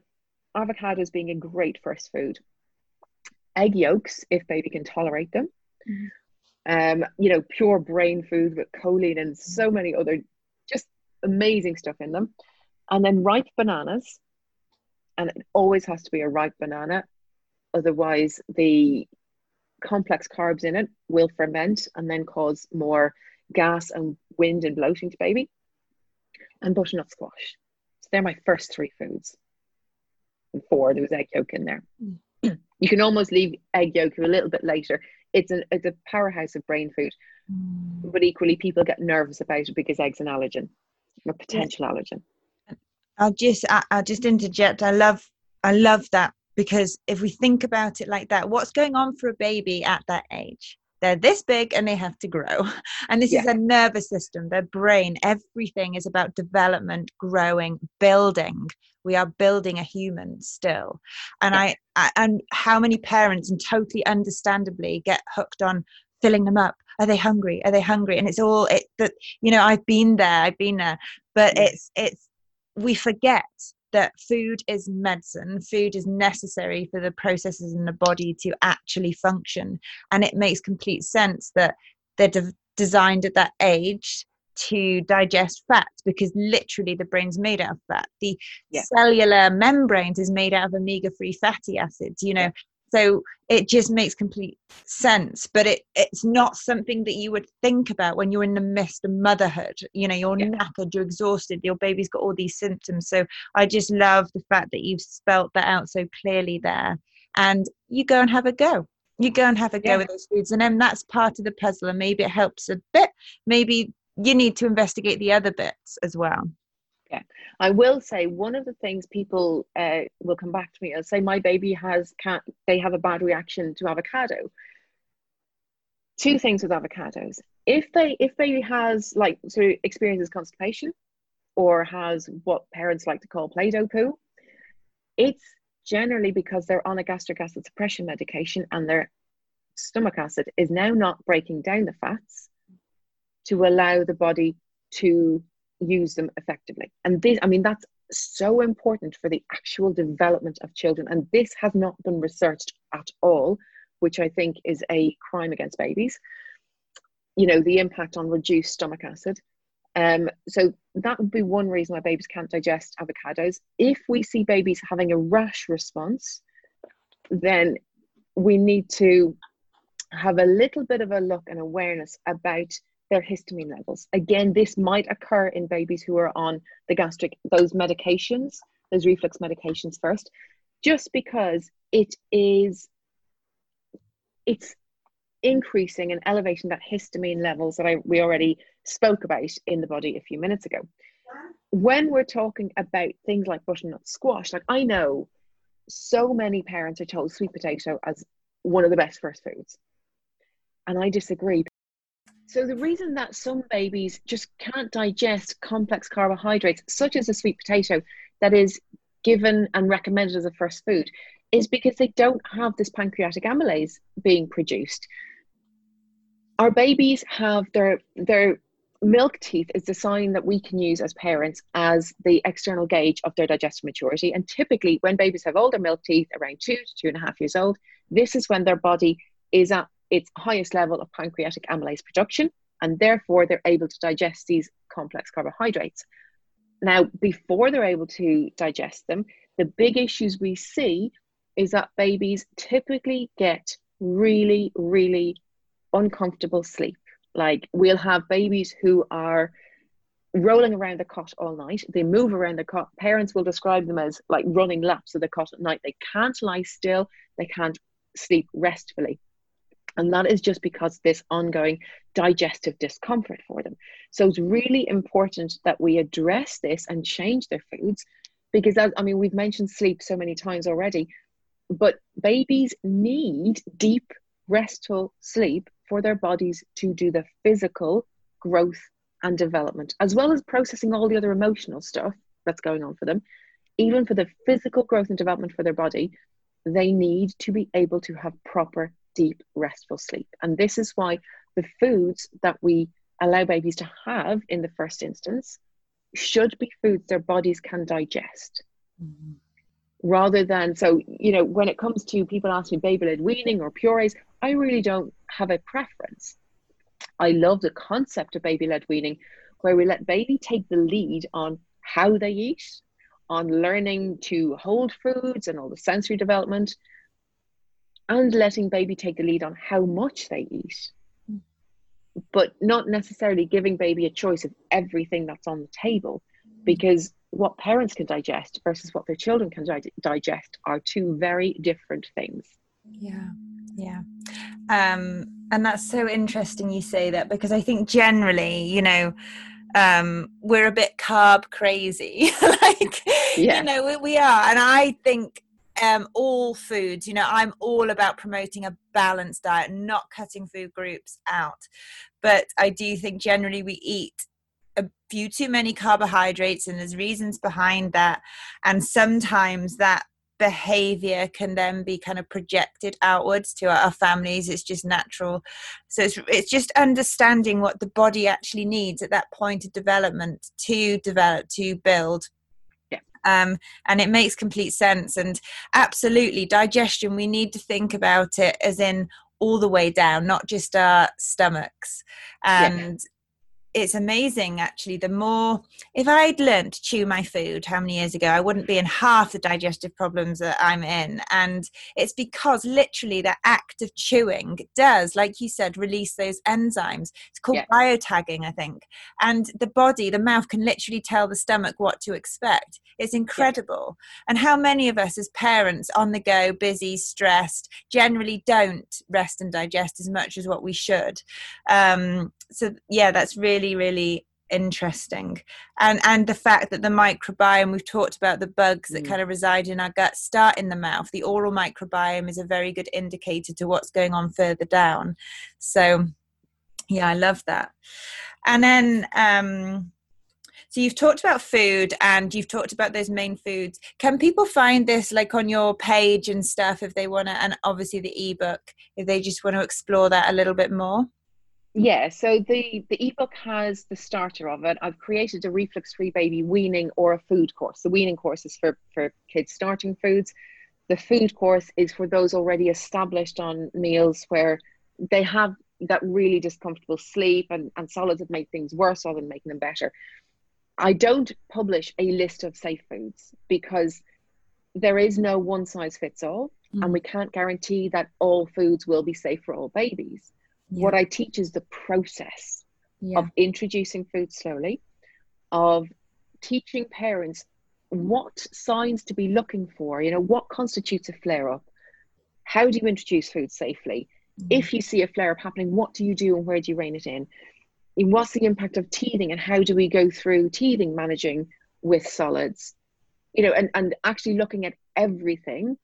avocados being a great first food. Egg yolks, if baby can tolerate them. Mm-hmm um, you know, pure brain food with choline and so many other just amazing stuff in them. And then ripe bananas, and it always has to be a ripe banana, otherwise the complex carbs in it will ferment and then cause more gas and wind and bloating to baby. And butternut squash. So they're my first three foods. And four, there was egg yolk in there. Mm. You can almost leave egg yolk a little bit later it's a it's a powerhouse of brain food. Mm. But equally, people get nervous about it because eggs an allergen, a potential yes. allergen.
I'll just I, I'll just interject. I love I love that because if we think about it like that, what's going on for a baby at that age? They're this big and they have to grow. [LAUGHS] And this yeah. is a nervous system, their brain, everything is about development, growing, building. We are building a human still. And I, I and how many parents and totally understandably get hooked on filling them up. Are they hungry? Are they hungry? And it's all it that you know i've been there i've been there. But mm. it's it's we forget that food is medicine food is necessary for the processes in the body to actually function and it makes complete sense that they're de- designed at that age to digest fat because literally the brain's made out of fat. The yeah. cellular membranes is made out of omega-3 fatty acids, you know. Yeah. So it just makes complete sense, but it, it's not something that you would think about when you're in the midst of motherhood. You know, you're yeah. knackered, you're exhausted, your baby's got all these symptoms. So I just love the fact that you've spelt that out so clearly there. And you go and have a go you go and have a go yeah. with those foods and then that's part of the puzzle and maybe it helps a bit maybe you need to investigate the other bits as well.
Yeah, I will say one of the things people uh, will come back to me and say my baby has can't they have a bad reaction to avocado. Two things with avocados: if they if baby has like of experiences constipation, or has what parents like to call Play-Doh poo, it's generally because they're on a gastric acid suppression medication and their stomach acid is now not breaking down the fats to allow the body to use them effectively. And this, I mean, that's so important for the actual development of children. And this has not been researched at all, which I think is a crime against babies. You know, the impact on reduced stomach acid. Um, so that would be one reason why babies can't digest avocados. If we see babies having a rash response, then we need to have a little bit of a look and awareness about their histamine levels. Again, this might occur in babies who are on the gastric, those medications, those reflux medications first, just because it is, it's increasing and elevating that histamine levels that I, we already spoke about in the body a few minutes ago. When we're talking about things like butternut squash, like I know so many parents are told sweet potato as one of the best first foods. And I disagree. So, the reason that some babies just can't digest complex carbohydrates, such as a sweet potato, that is given and recommended as a first food, is because they don't have this pancreatic amylase being produced. Our babies have their their milk teeth is the sign that we can use as parents as the external gauge of their digestive maturity. And typically, when babies have older milk teeth, around two to two and a half years old, this is when their body is at its highest level of pancreatic amylase production, and therefore they're able to digest these complex carbohydrates. Now, before they're able to digest them, the big issues we see is that babies typically get really, really uncomfortable sleep like we'll have babies who are rolling around the cot all night. They move around the cot. Parents will describe them as like running laps of the cot at night. They can't lie still. They can't sleep restfully. And that is just because this ongoing digestive discomfort for them. So it's really important that we address this and change their foods because, as, I mean, we've mentioned sleep so many times already, but babies need deep, restful sleep for their bodies to do the physical growth and development, as well as processing all the other emotional stuff that's going on for them. Even for the physical growth and development for their body, they need to be able to have proper, deep, restful sleep. And this is why the foods that we allow babies to have in the first instance should be foods their bodies can digest. Mm-hmm. Rather than, so, you know, when it comes to people asking baby led weaning or purees, I really don't have a preference. I love the concept of baby led weaning, where we let baby take the lead on how they eat, on learning to hold foods and all the sensory development, and letting baby take the lead on how much they eat. But not necessarily giving baby a choice of everything that's on the table, because what parents can digest versus what their children can di- digest are two very different things.
Yeah, yeah. Um, and that's so interesting you say that because I think generally, you know, um, we're a bit carb crazy. [LAUGHS] like, yeah. you know, we, we are. And I think um, all foods, you know, I'm all about promoting a balanced diet, not cutting food groups out. But I do think generally we eat a few too many carbohydrates and there's reasons behind that. And sometimes that behavior can then be kind of projected outwards to our families. It's just natural. So it's, it's just understanding what the body actually needs at that point of development to develop to build um, and it makes complete sense. And absolutely digestion we need to think about it as in all the way down not just our stomachs. And it's amazing actually the more if i'd learned to chew my food how many years ago i wouldn't be in half the digestive problems that i'm in. And it's because literally the act of chewing does like you said release those enzymes. It's called yeah. biotagging i think. And the body the mouth can literally tell the stomach what to expect. It's incredible. Yeah. and how many of us as parents on the go busy stressed generally don't rest and digest as much as what we should? Um, so yeah that's really really interesting and and the fact that the microbiome we've talked about the bugs that mm. kind of reside in our gut start in the mouth the oral microbiome is a very good indicator to what's going on further down so yeah i love that and then um so you've talked about food and you've talked about those main foods. Can people find this like on your page and stuff if they want to, and obviously the ebook if they just want to explore that a little bit more?
Yeah, so the the ebook has the starter of it. I've created a reflux free baby weaning or a food course. The weaning course is for for kids starting foods. The food course is for those already established on meals where they have that really discomfortable sleep and, and solids that make things worse rather than making them better. I don't publish a list of safe foods because there is no one size fits all, mm. and we can't guarantee that all foods will be safe for all babies. Yeah. What I teach is the process yeah. of introducing food slowly, of teaching parents what signs to be looking for, you know, what constitutes a flare up, how do you introduce food safely? Mm-hmm. If you see a flare up happening, what do you do and where do you rein it in? And what's the impact of teething and how do we go through teething managing with solids? You know, and, and actually looking at everything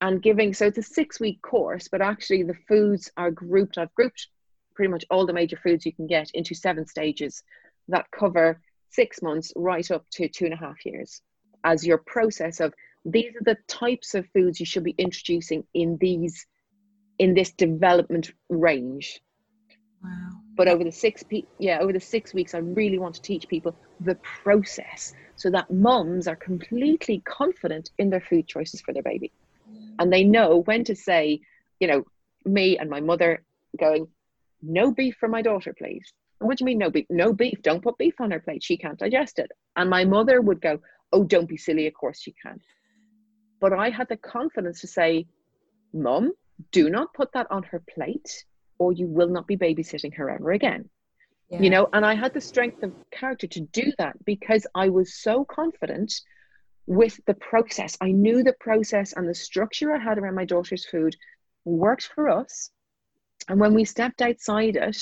and giving so it's a six week course, but actually the foods are grouped. I've grouped pretty much all the major foods you can get into seven stages that cover six months right up to two and a half years as your process of these are the types of foods you should be introducing in these in this development range wow but over the six pe- yeah over the six weeks i really want to teach people the process so that mums are completely confident in their food choices for their baby and they know when to say you know me and my mother going no beef for my daughter please. What do you mean no beef? No beef. Don't put beef on her plate. She can't digest it. And my mother would go oh don't be silly. Of course she can. But I had the confidence to say, Mum, do not put that on her plate, or you will not be babysitting her ever again. Yeah. You know, and I had the strength of character to do that because I was so confident with the process. I knew the process and the structure I had around my daughter's food worked for us. And when we stepped outside it,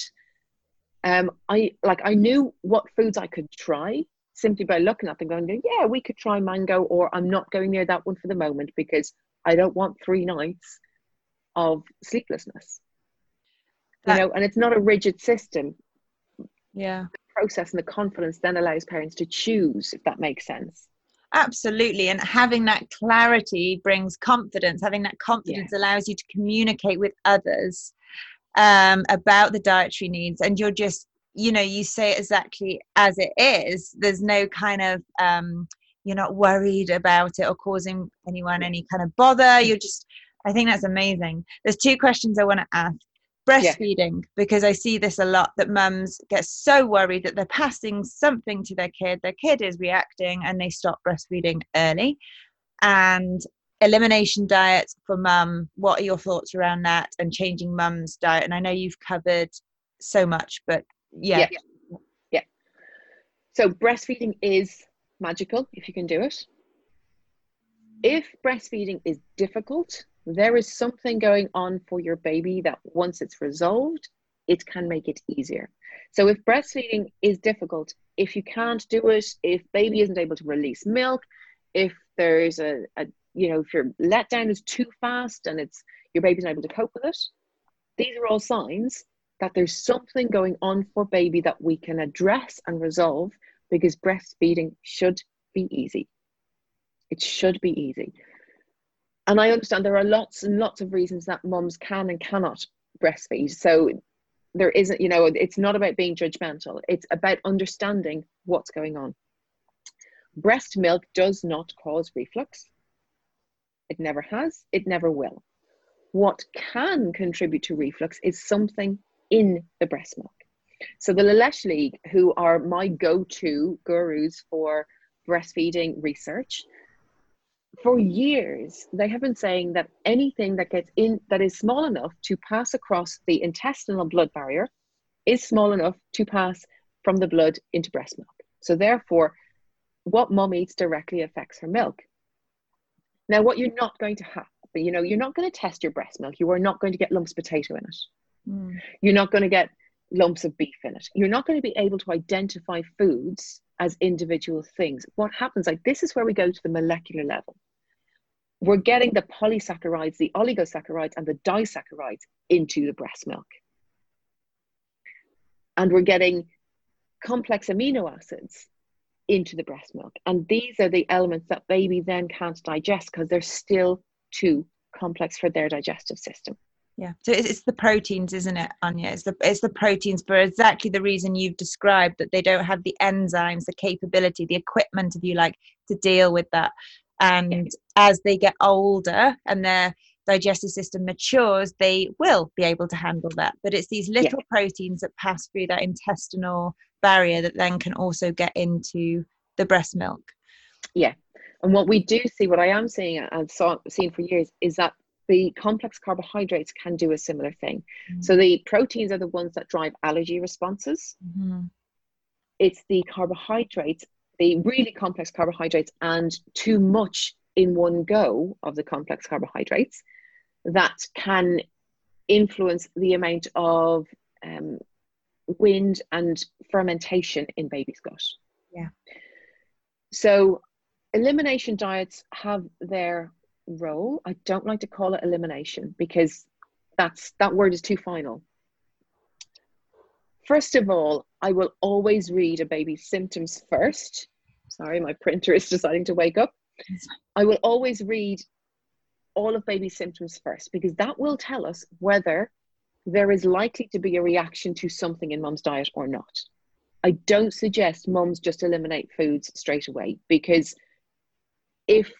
um, I like I knew what foods I could try simply by looking at them going, yeah, we could try mango, or I'm not going near that one for the moment because I don't want three nights of sleeplessness. That, you know, and it's not a rigid system.
Yeah.
The process and the confidence then allows parents to choose, if that makes sense.
Absolutely. And having that clarity brings confidence. Having that confidence yeah. allows you to communicate with others um, about the dietary needs. And you're just you know you say it exactly as it is there's no kind of um you're not worried about it or causing anyone any kind of bother you're just i think that's amazing there's two questions i want to ask breastfeeding yeah. because i see this a lot that mums get so worried that they're passing something to their kid their kid is reacting and they stop breastfeeding early and elimination diets for mum what are your thoughts around that and changing mum's diet and i know you've covered so much but yeah.
yeah. Yeah. So breastfeeding is magical if you can do it. If breastfeeding is difficult, there is something going on for your baby that once it's resolved, it can make it easier. So if breastfeeding is difficult, if you can't do it, if baby isn't able to release milk, if there's a, a you know, if your letdown is too fast and it's your baby's not able to cope with it, these are all signs that there's something going on for baby that we can address and resolve because breastfeeding should be easy. It should be easy. And I understand there are lots and lots of reasons that moms can and cannot breastfeed. So there isn't, you know, it's not about being judgmental, it's about understanding what's going on. Breast milk does not cause reflux. It never has, it never will. What can contribute to reflux is something in the breast milk. So the La Leche League, who are my go-to gurus for breastfeeding research, for years they have been saying that anything that gets in that is small enough to pass across the intestinal blood barrier is small enough to pass from the blood into breast milk. So therefore, what mom eats directly affects her milk. Now, what you're not going to have, you know, you're not going to test your breast milk. You are not going to get lumps of potato in it. Mm. You're not going to get lumps of beef in it. You're not going to be able to identify foods as individual things. What happens, like this is where we go to the molecular level. We're getting the polysaccharides, the oligosaccharides, and the disaccharides into the breast milk. And we're getting complex amino acids into the breast milk. And these are the elements that baby then can't digest because they're still too complex for their digestive system
yeah so it's, the proteins isn't it anya it's the it's the proteins for exactly the reason you've described that they don't have the enzymes the capability the equipment if you like to deal with that and as they get older and they're digestive system matures, they will be able to handle that. But it's these little yeah. proteins that pass through that intestinal barrier that then can also get into the breast milk.
Yeah. And what we do see, what I am seeing and saw seen for years, is that the complex carbohydrates can do a similar thing. Mm-hmm. So the proteins are the ones that drive allergy responses. Mm-hmm. It's the carbohydrates, the really complex carbohydrates, and too much in one go of the complex carbohydrates that can influence the amount of um, wind and fermentation in baby's gut.
Yeah.
So elimination diets have their role. I don't like to call it elimination because that's that word is too final. First of all, I will always read a baby's symptoms first. Sorry, my printer is deciding to wake up. I will always read all of baby's symptoms first because that will tell us whether there is likely to be a reaction to something in mum's diet or not. I don't suggest moms just eliminate foods straight away because if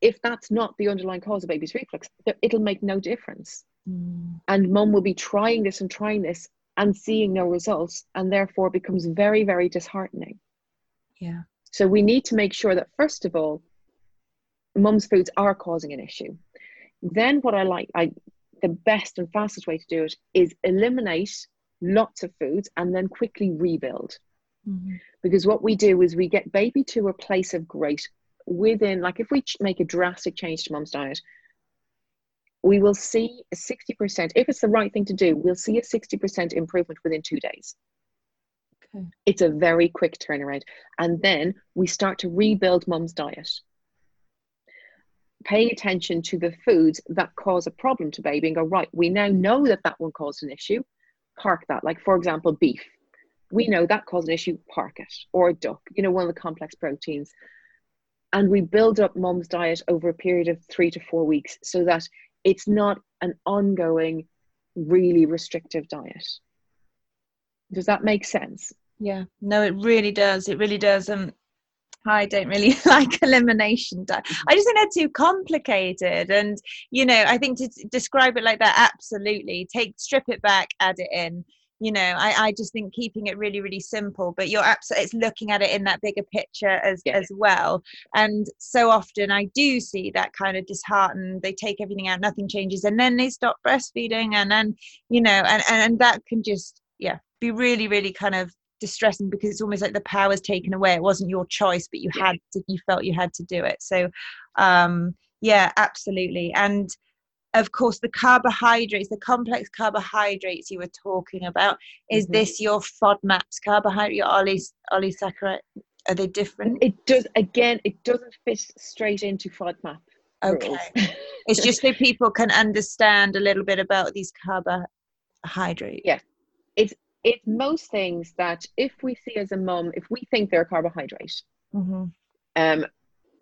if that's not the underlying cause of baby's reflux, it'll make no difference. Mm. And mum will be trying this and trying this and seeing no results, and therefore becomes very, very disheartening.
Yeah.
So we need to make sure that first of all, mum's foods are causing an issue. Then what I like, I the best and fastest way to do it is eliminate lots of foods and then quickly rebuild. Mm-hmm. Because what we do is we get baby to a place of great within, like if we make a drastic change to mum's diet, we will see a 60%, if it's the right thing to do, we'll see a 60% improvement within two days. Okay. It's a very quick turnaround. And then we start to rebuild mum's diet paying attention to the foods that cause a problem to baby and go right we now know that that one caused an issue park that like for example beef we know that caused an issue park it or duck you know one of the complex proteins and we build up mom's diet over a period of three to four weeks so that it's not an ongoing really restrictive diet does that make sense
yeah no it really does it really does and um, I don't really [LAUGHS] like elimination. Mm-hmm. I just think they're too complicated. And, you know, I think to describe it like that, absolutely. Take, strip it back, add it in. You know, I, I just think keeping it really, really simple, but you're absolutely, it's looking at it in that bigger picture as, yeah. as well. And so often I do see that kind of disheartened, they take everything out, nothing changes, and then they stop breastfeeding. And then, you know, and, and, and that can just, yeah, be really, really kind of distressing because it's almost like the power's taken away it wasn't your choice but you had to you felt you had to do it so um yeah absolutely and of course the carbohydrates the complex carbohydrates you were talking about is mm-hmm. this your fodmaps? Carbohydrate your oligosaccharides are they different?
It does again it doesn't fit straight into fodmap
okay. It's just so people can understand a little bit about these carbohydrates.
Yeah. It's it's most things that if we see as a mum, if we think they're a carbohydrate, mm-hmm. um,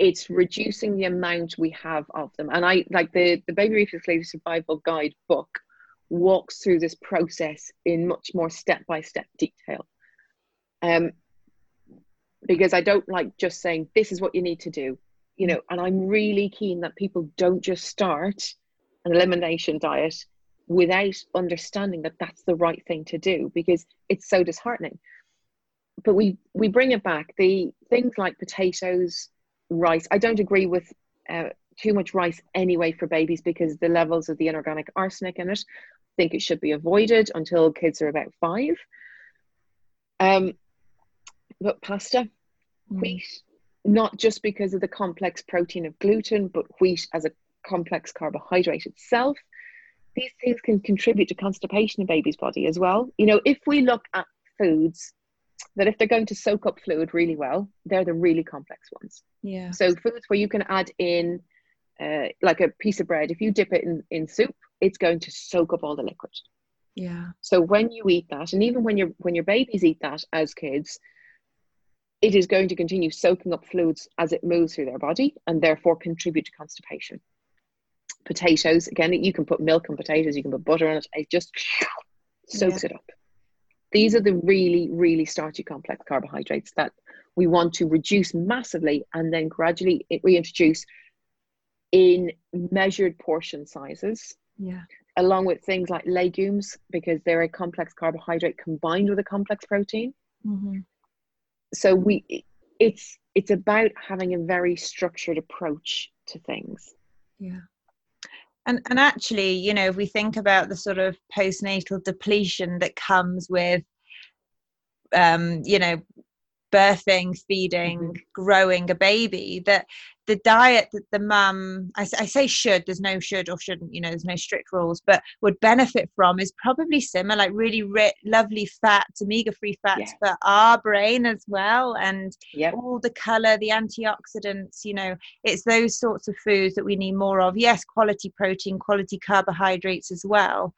it's reducing the amount we have of them. And I like the the Baby Reflux Lady Survival Guide book walks through this process in much more step by step detail. Um, because I don't like just saying this is what you need to do, you know. And I'm really keen that people don't just start an elimination diet without understanding that that's the right thing to do because it's so disheartening but we we bring it back the things like potatoes rice i don't agree with uh, too much rice anyway for babies because the levels of the inorganic arsenic in it I think it should be avoided until kids are about five um but pasta mm. wheat not just because of the complex protein of gluten but wheat as a complex carbohydrate itself these things can contribute to constipation in baby's body as well. You know, if we look at foods that if they're going to soak up fluid really well, they're the really complex ones.
Yeah.
So foods where you can add in uh, like a piece of bread, if you dip it in, in soup, it's going to soak up all the liquid.
Yeah.
So when you eat that, and even when your when your babies eat that as kids, it is going to continue soaking up fluids as it moves through their body and therefore contribute to constipation potatoes again you can put milk on potatoes you can put butter on it it just soaks yeah. it up these are the really really starchy complex carbohydrates that we want to reduce massively and then gradually reintroduce in measured portion sizes.
Yeah.
Along with things like legumes, because they're a complex carbohydrate combined with a complex protein.
Mm-hmm.
So we it's it's about having a very structured approach to things.
Yeah. And and actually, you know, if we think about the sort of postnatal depletion that comes with um, you know, birthing, feeding, mm-hmm. growing a baby, that the diet that the mum, I, I, say should, there's no should or shouldn't, you know, there's no strict rules, but would benefit from is probably similar, like really rich, lovely fats, omega 3 fats yeah. for our brain as well. And
yep.
all the color, the antioxidants, you know, it's those sorts of foods that we need more of. Yes, quality protein, quality carbohydrates as well.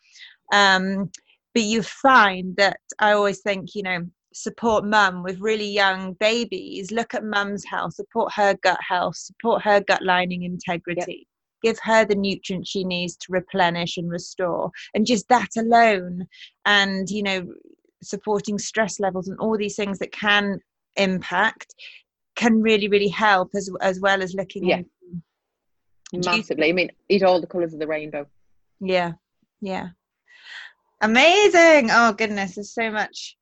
Um, but you find that I always think, you know, support mum with really young babies look at mum's health support her gut health support her gut lining integrity. Yep. give her the nutrients she needs to replenish and restore. And just that alone and you know supporting stress levels and all these things that can impact can really really help as as well as looking
yeah. massively. I mean eat all the colors of the rainbow.
Yeah. Yeah. Amazing! Oh goodness there's so much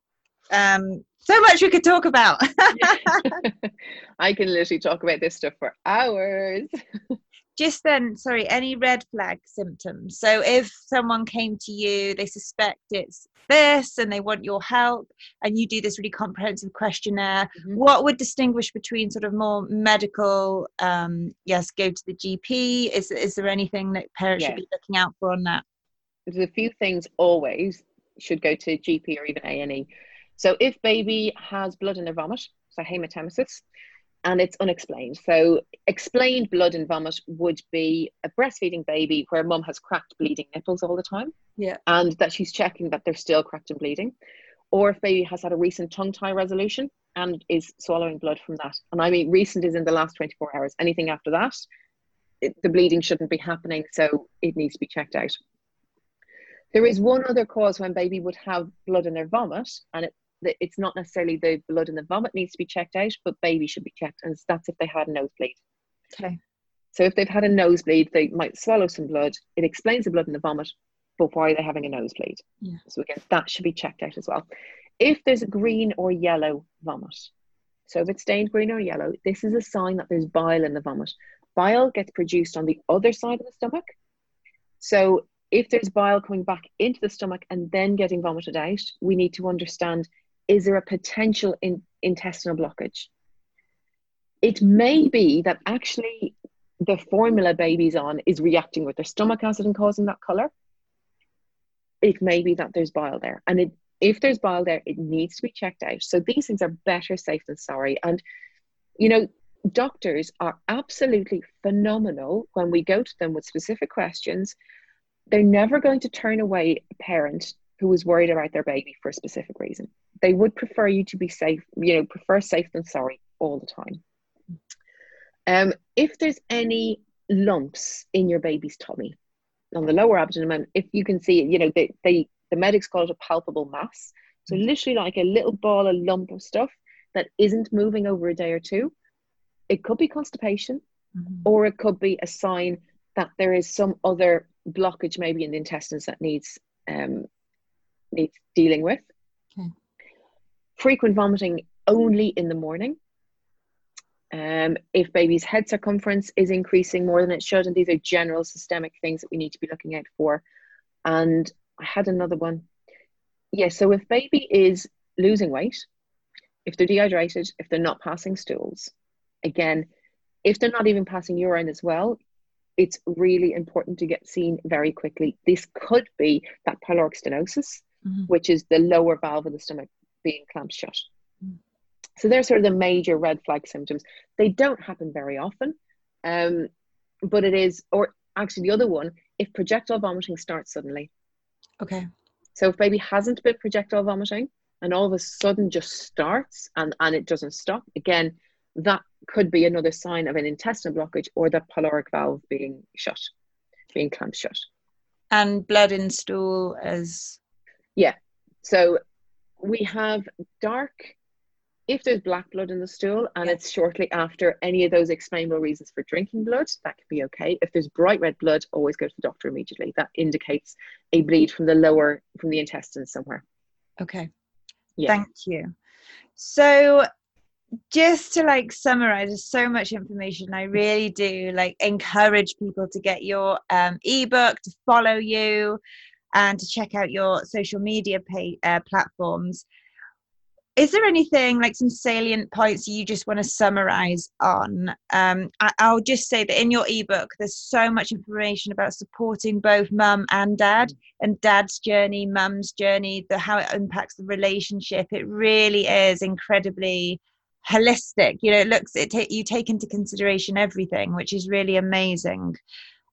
um, so much we could talk about. [LAUGHS]
I can literally talk about this stuff for hours. [LAUGHS]
Just then, sorry, any red flag symptoms? So if someone came to you, they suspect it's this and they want your help, and you do this really comprehensive questionnaire, mm-hmm. what would distinguish between sort of more medical, um, yes, go to the GP? Is, is there anything that parents should be looking out for on that?
There's a few things always should go to GP or even A&E. So if baby has blood in their vomit, so hematemesis, and it's unexplained. So explained blood and vomit would be a breastfeeding baby where mum has cracked bleeding nipples all the time.
Yeah.
And that she's checking that they're still cracked and bleeding. Or if baby has had a recent tongue tie resolution and is swallowing blood from that. And I mean recent is in the last 24 hours. Anything after that, it, the bleeding shouldn't be happening, so it needs to be checked out. There is one other cause when baby would have blood in their vomit, and it it's not necessarily the blood and the vomit needs to be checked out, but baby should be checked, and that's if they had a nosebleed.
Okay.
So if they've had a nosebleed, they might swallow some blood. It explains the blood in the vomit, but why are they having a nosebleed?
Yeah.
So again, that should be checked out as well. If there's a green or yellow vomit, so if it's stained green or yellow, this is a sign that there's bile in the vomit. Bile gets produced on the other side of the stomach. So if there's bile coming back into the stomach and then getting vomited out, we need to understand is there a potential in, intestinal blockage? It may be that actually the formula baby's on is reacting with their stomach acid and causing that color. It may be that there's bile there. And it, if there's bile there, it needs to be checked out. So these things are better safe than sorry. And, you know, doctors are absolutely phenomenal when we go to them with specific questions. They're never going to turn away a parent who was worried about their baby for a specific reason. They would prefer you to be safe, you know, prefer safe than sorry all the time. Um, if there's any lumps in your baby's tummy on the lower abdomen, if you can see you know, they, they the medics call it a palpable mass. So mm-hmm. literally like a little ball, a lump of stuff that isn't moving over a day or two. It could be constipation, mm-hmm. or it could be a sign that there is some other blockage maybe in the intestines that needs um, needs dealing with. Okay. Frequent vomiting only in the morning. Um, if baby's head circumference is increasing more than it should, and these are general systemic things that we need to be looking out for. And I had another one. Yeah, so if baby is losing weight, if they're dehydrated, if they're not passing stools, again, if they're not even passing urine as well, it's really important to get seen very quickly. This could be that pyloric stenosis, mm-hmm. which is the lower valve of the stomach being clamped shut. Mm-hmm. So they're sort of the major red flag symptoms. They don't happen very often, um, but it is, or actually the other one, if projectile vomiting starts suddenly.
Okay.
So if baby hasn't been projectile vomiting and all of a sudden just starts and, and it doesn't stop, again, that could be another sign of an intestinal blockage or the pyloric valve being shut, being clamped shut.
And blood in stool as
yeah. So we have dark if there's black blood in the stool and
Yeah.
it's shortly after any of those explainable reasons for drinking blood, that could be okay. If there's bright red blood, always go to the doctor immediately. That indicates a bleed from the lower, from the intestines somewhere.
Okay.
Yeah.
Thank you. So just to like summarize there's so much information i really do like encourage people to get your um, ebook to follow you and to check out your social media pay, uh, platforms. Is there anything like some salient points you just want to summarize on? Um, I, i'll just say that in your ebook there's so much information about supporting both mum and dad and dad's journey mum's journey the how it impacts the relationship. It really is incredibly holistic. You know it looks it ta- you take into consideration everything which is really amazing.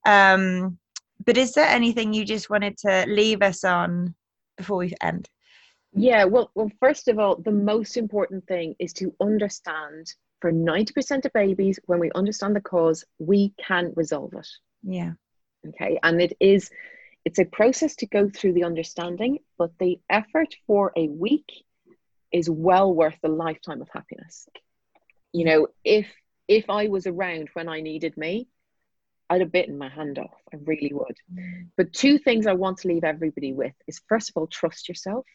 Um but is there anything you just wanted to leave us on before we end
Yeah, well, well, first of all, the most important thing is to understand for 90% of babies, when we understand the cause, we can resolve it.
yeah
Okay. And it is, it's a process to go through the understanding, but the effort for a week is well worth the lifetime of happiness. You know, if if I was around when I needed me, I'd have bitten my hand off. I really would. But two things I want to leave everybody with is first of all, trust yourself.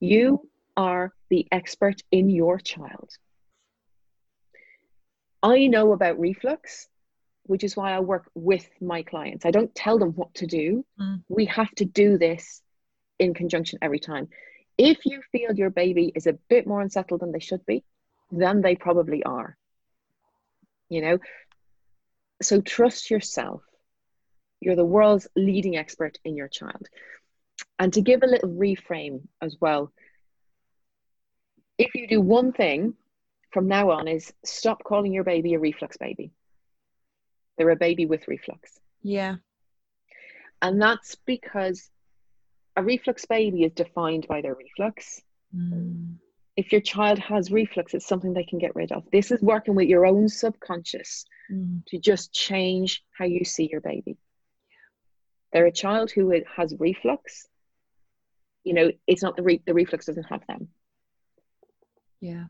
You are the expert in your child. I know about reflux, which is why I work with my clients. I don't tell them what to do.
Mm.
We have to do this in conjunction every time. If you feel your baby is a bit more unsettled than they should be, then they probably are. You know, so trust yourself. You're the world's leading expert in your child. And to give a little reframe as well, if you do one thing from now on is stop calling your baby a reflux baby. They're a baby with reflux.
yeah
And that's because a reflux baby is defined by their reflux.
Mm.
If your child has reflux, it's something they can get rid of. This is working with your own subconscious
Mm.
to just change how you see your baby. They're a child who has reflux. You know, it's not the re- the reflux doesn't have them.
Yeah.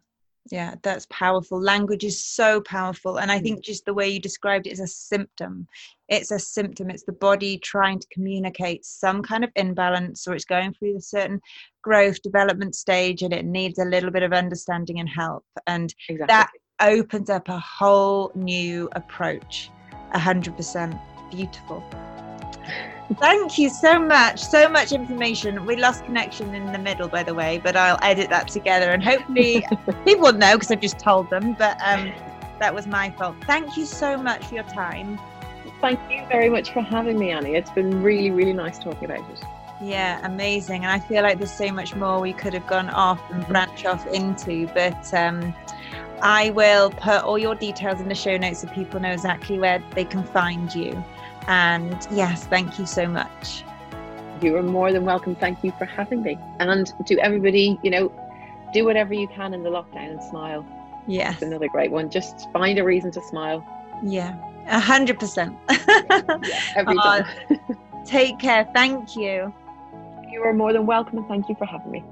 Yeah, that's powerful. Language is so powerful. And I
Mm.
think just the way you described it is a symptom. It's a symptom. It's the body trying to communicate some kind of imbalance or it's going through a certain growth development stage and it needs a little bit of understanding and help. And
Exactly.
that opens up a whole new approach. A hundred percent beautiful. Thank you so much. So much information. We lost connection in the middle, by the way, but I'll edit that together and hopefully [LAUGHS] people will know because I've just told them. But um, that was my fault. Thank you so much for your time.
Thank you very much for having me, Annie. It's been really, really nice talking about it.
Yeah, amazing. And I feel like there's so much more we could have gone off and branch off into, but um, I will put all your details in the show notes so people know exactly where they can find you. And yes, thank you so much.
You are more than welcome. Thank you for having me. And to everybody, you know, do whatever you can in the lockdown and smile.
Yes.
It's another great one. Just find a reason to smile
Yeah, a hundred percent. [LAUGHS]
every
Oh, [LAUGHS]
time.
Take care. Thank you.
You are more than welcome and thank you for having me.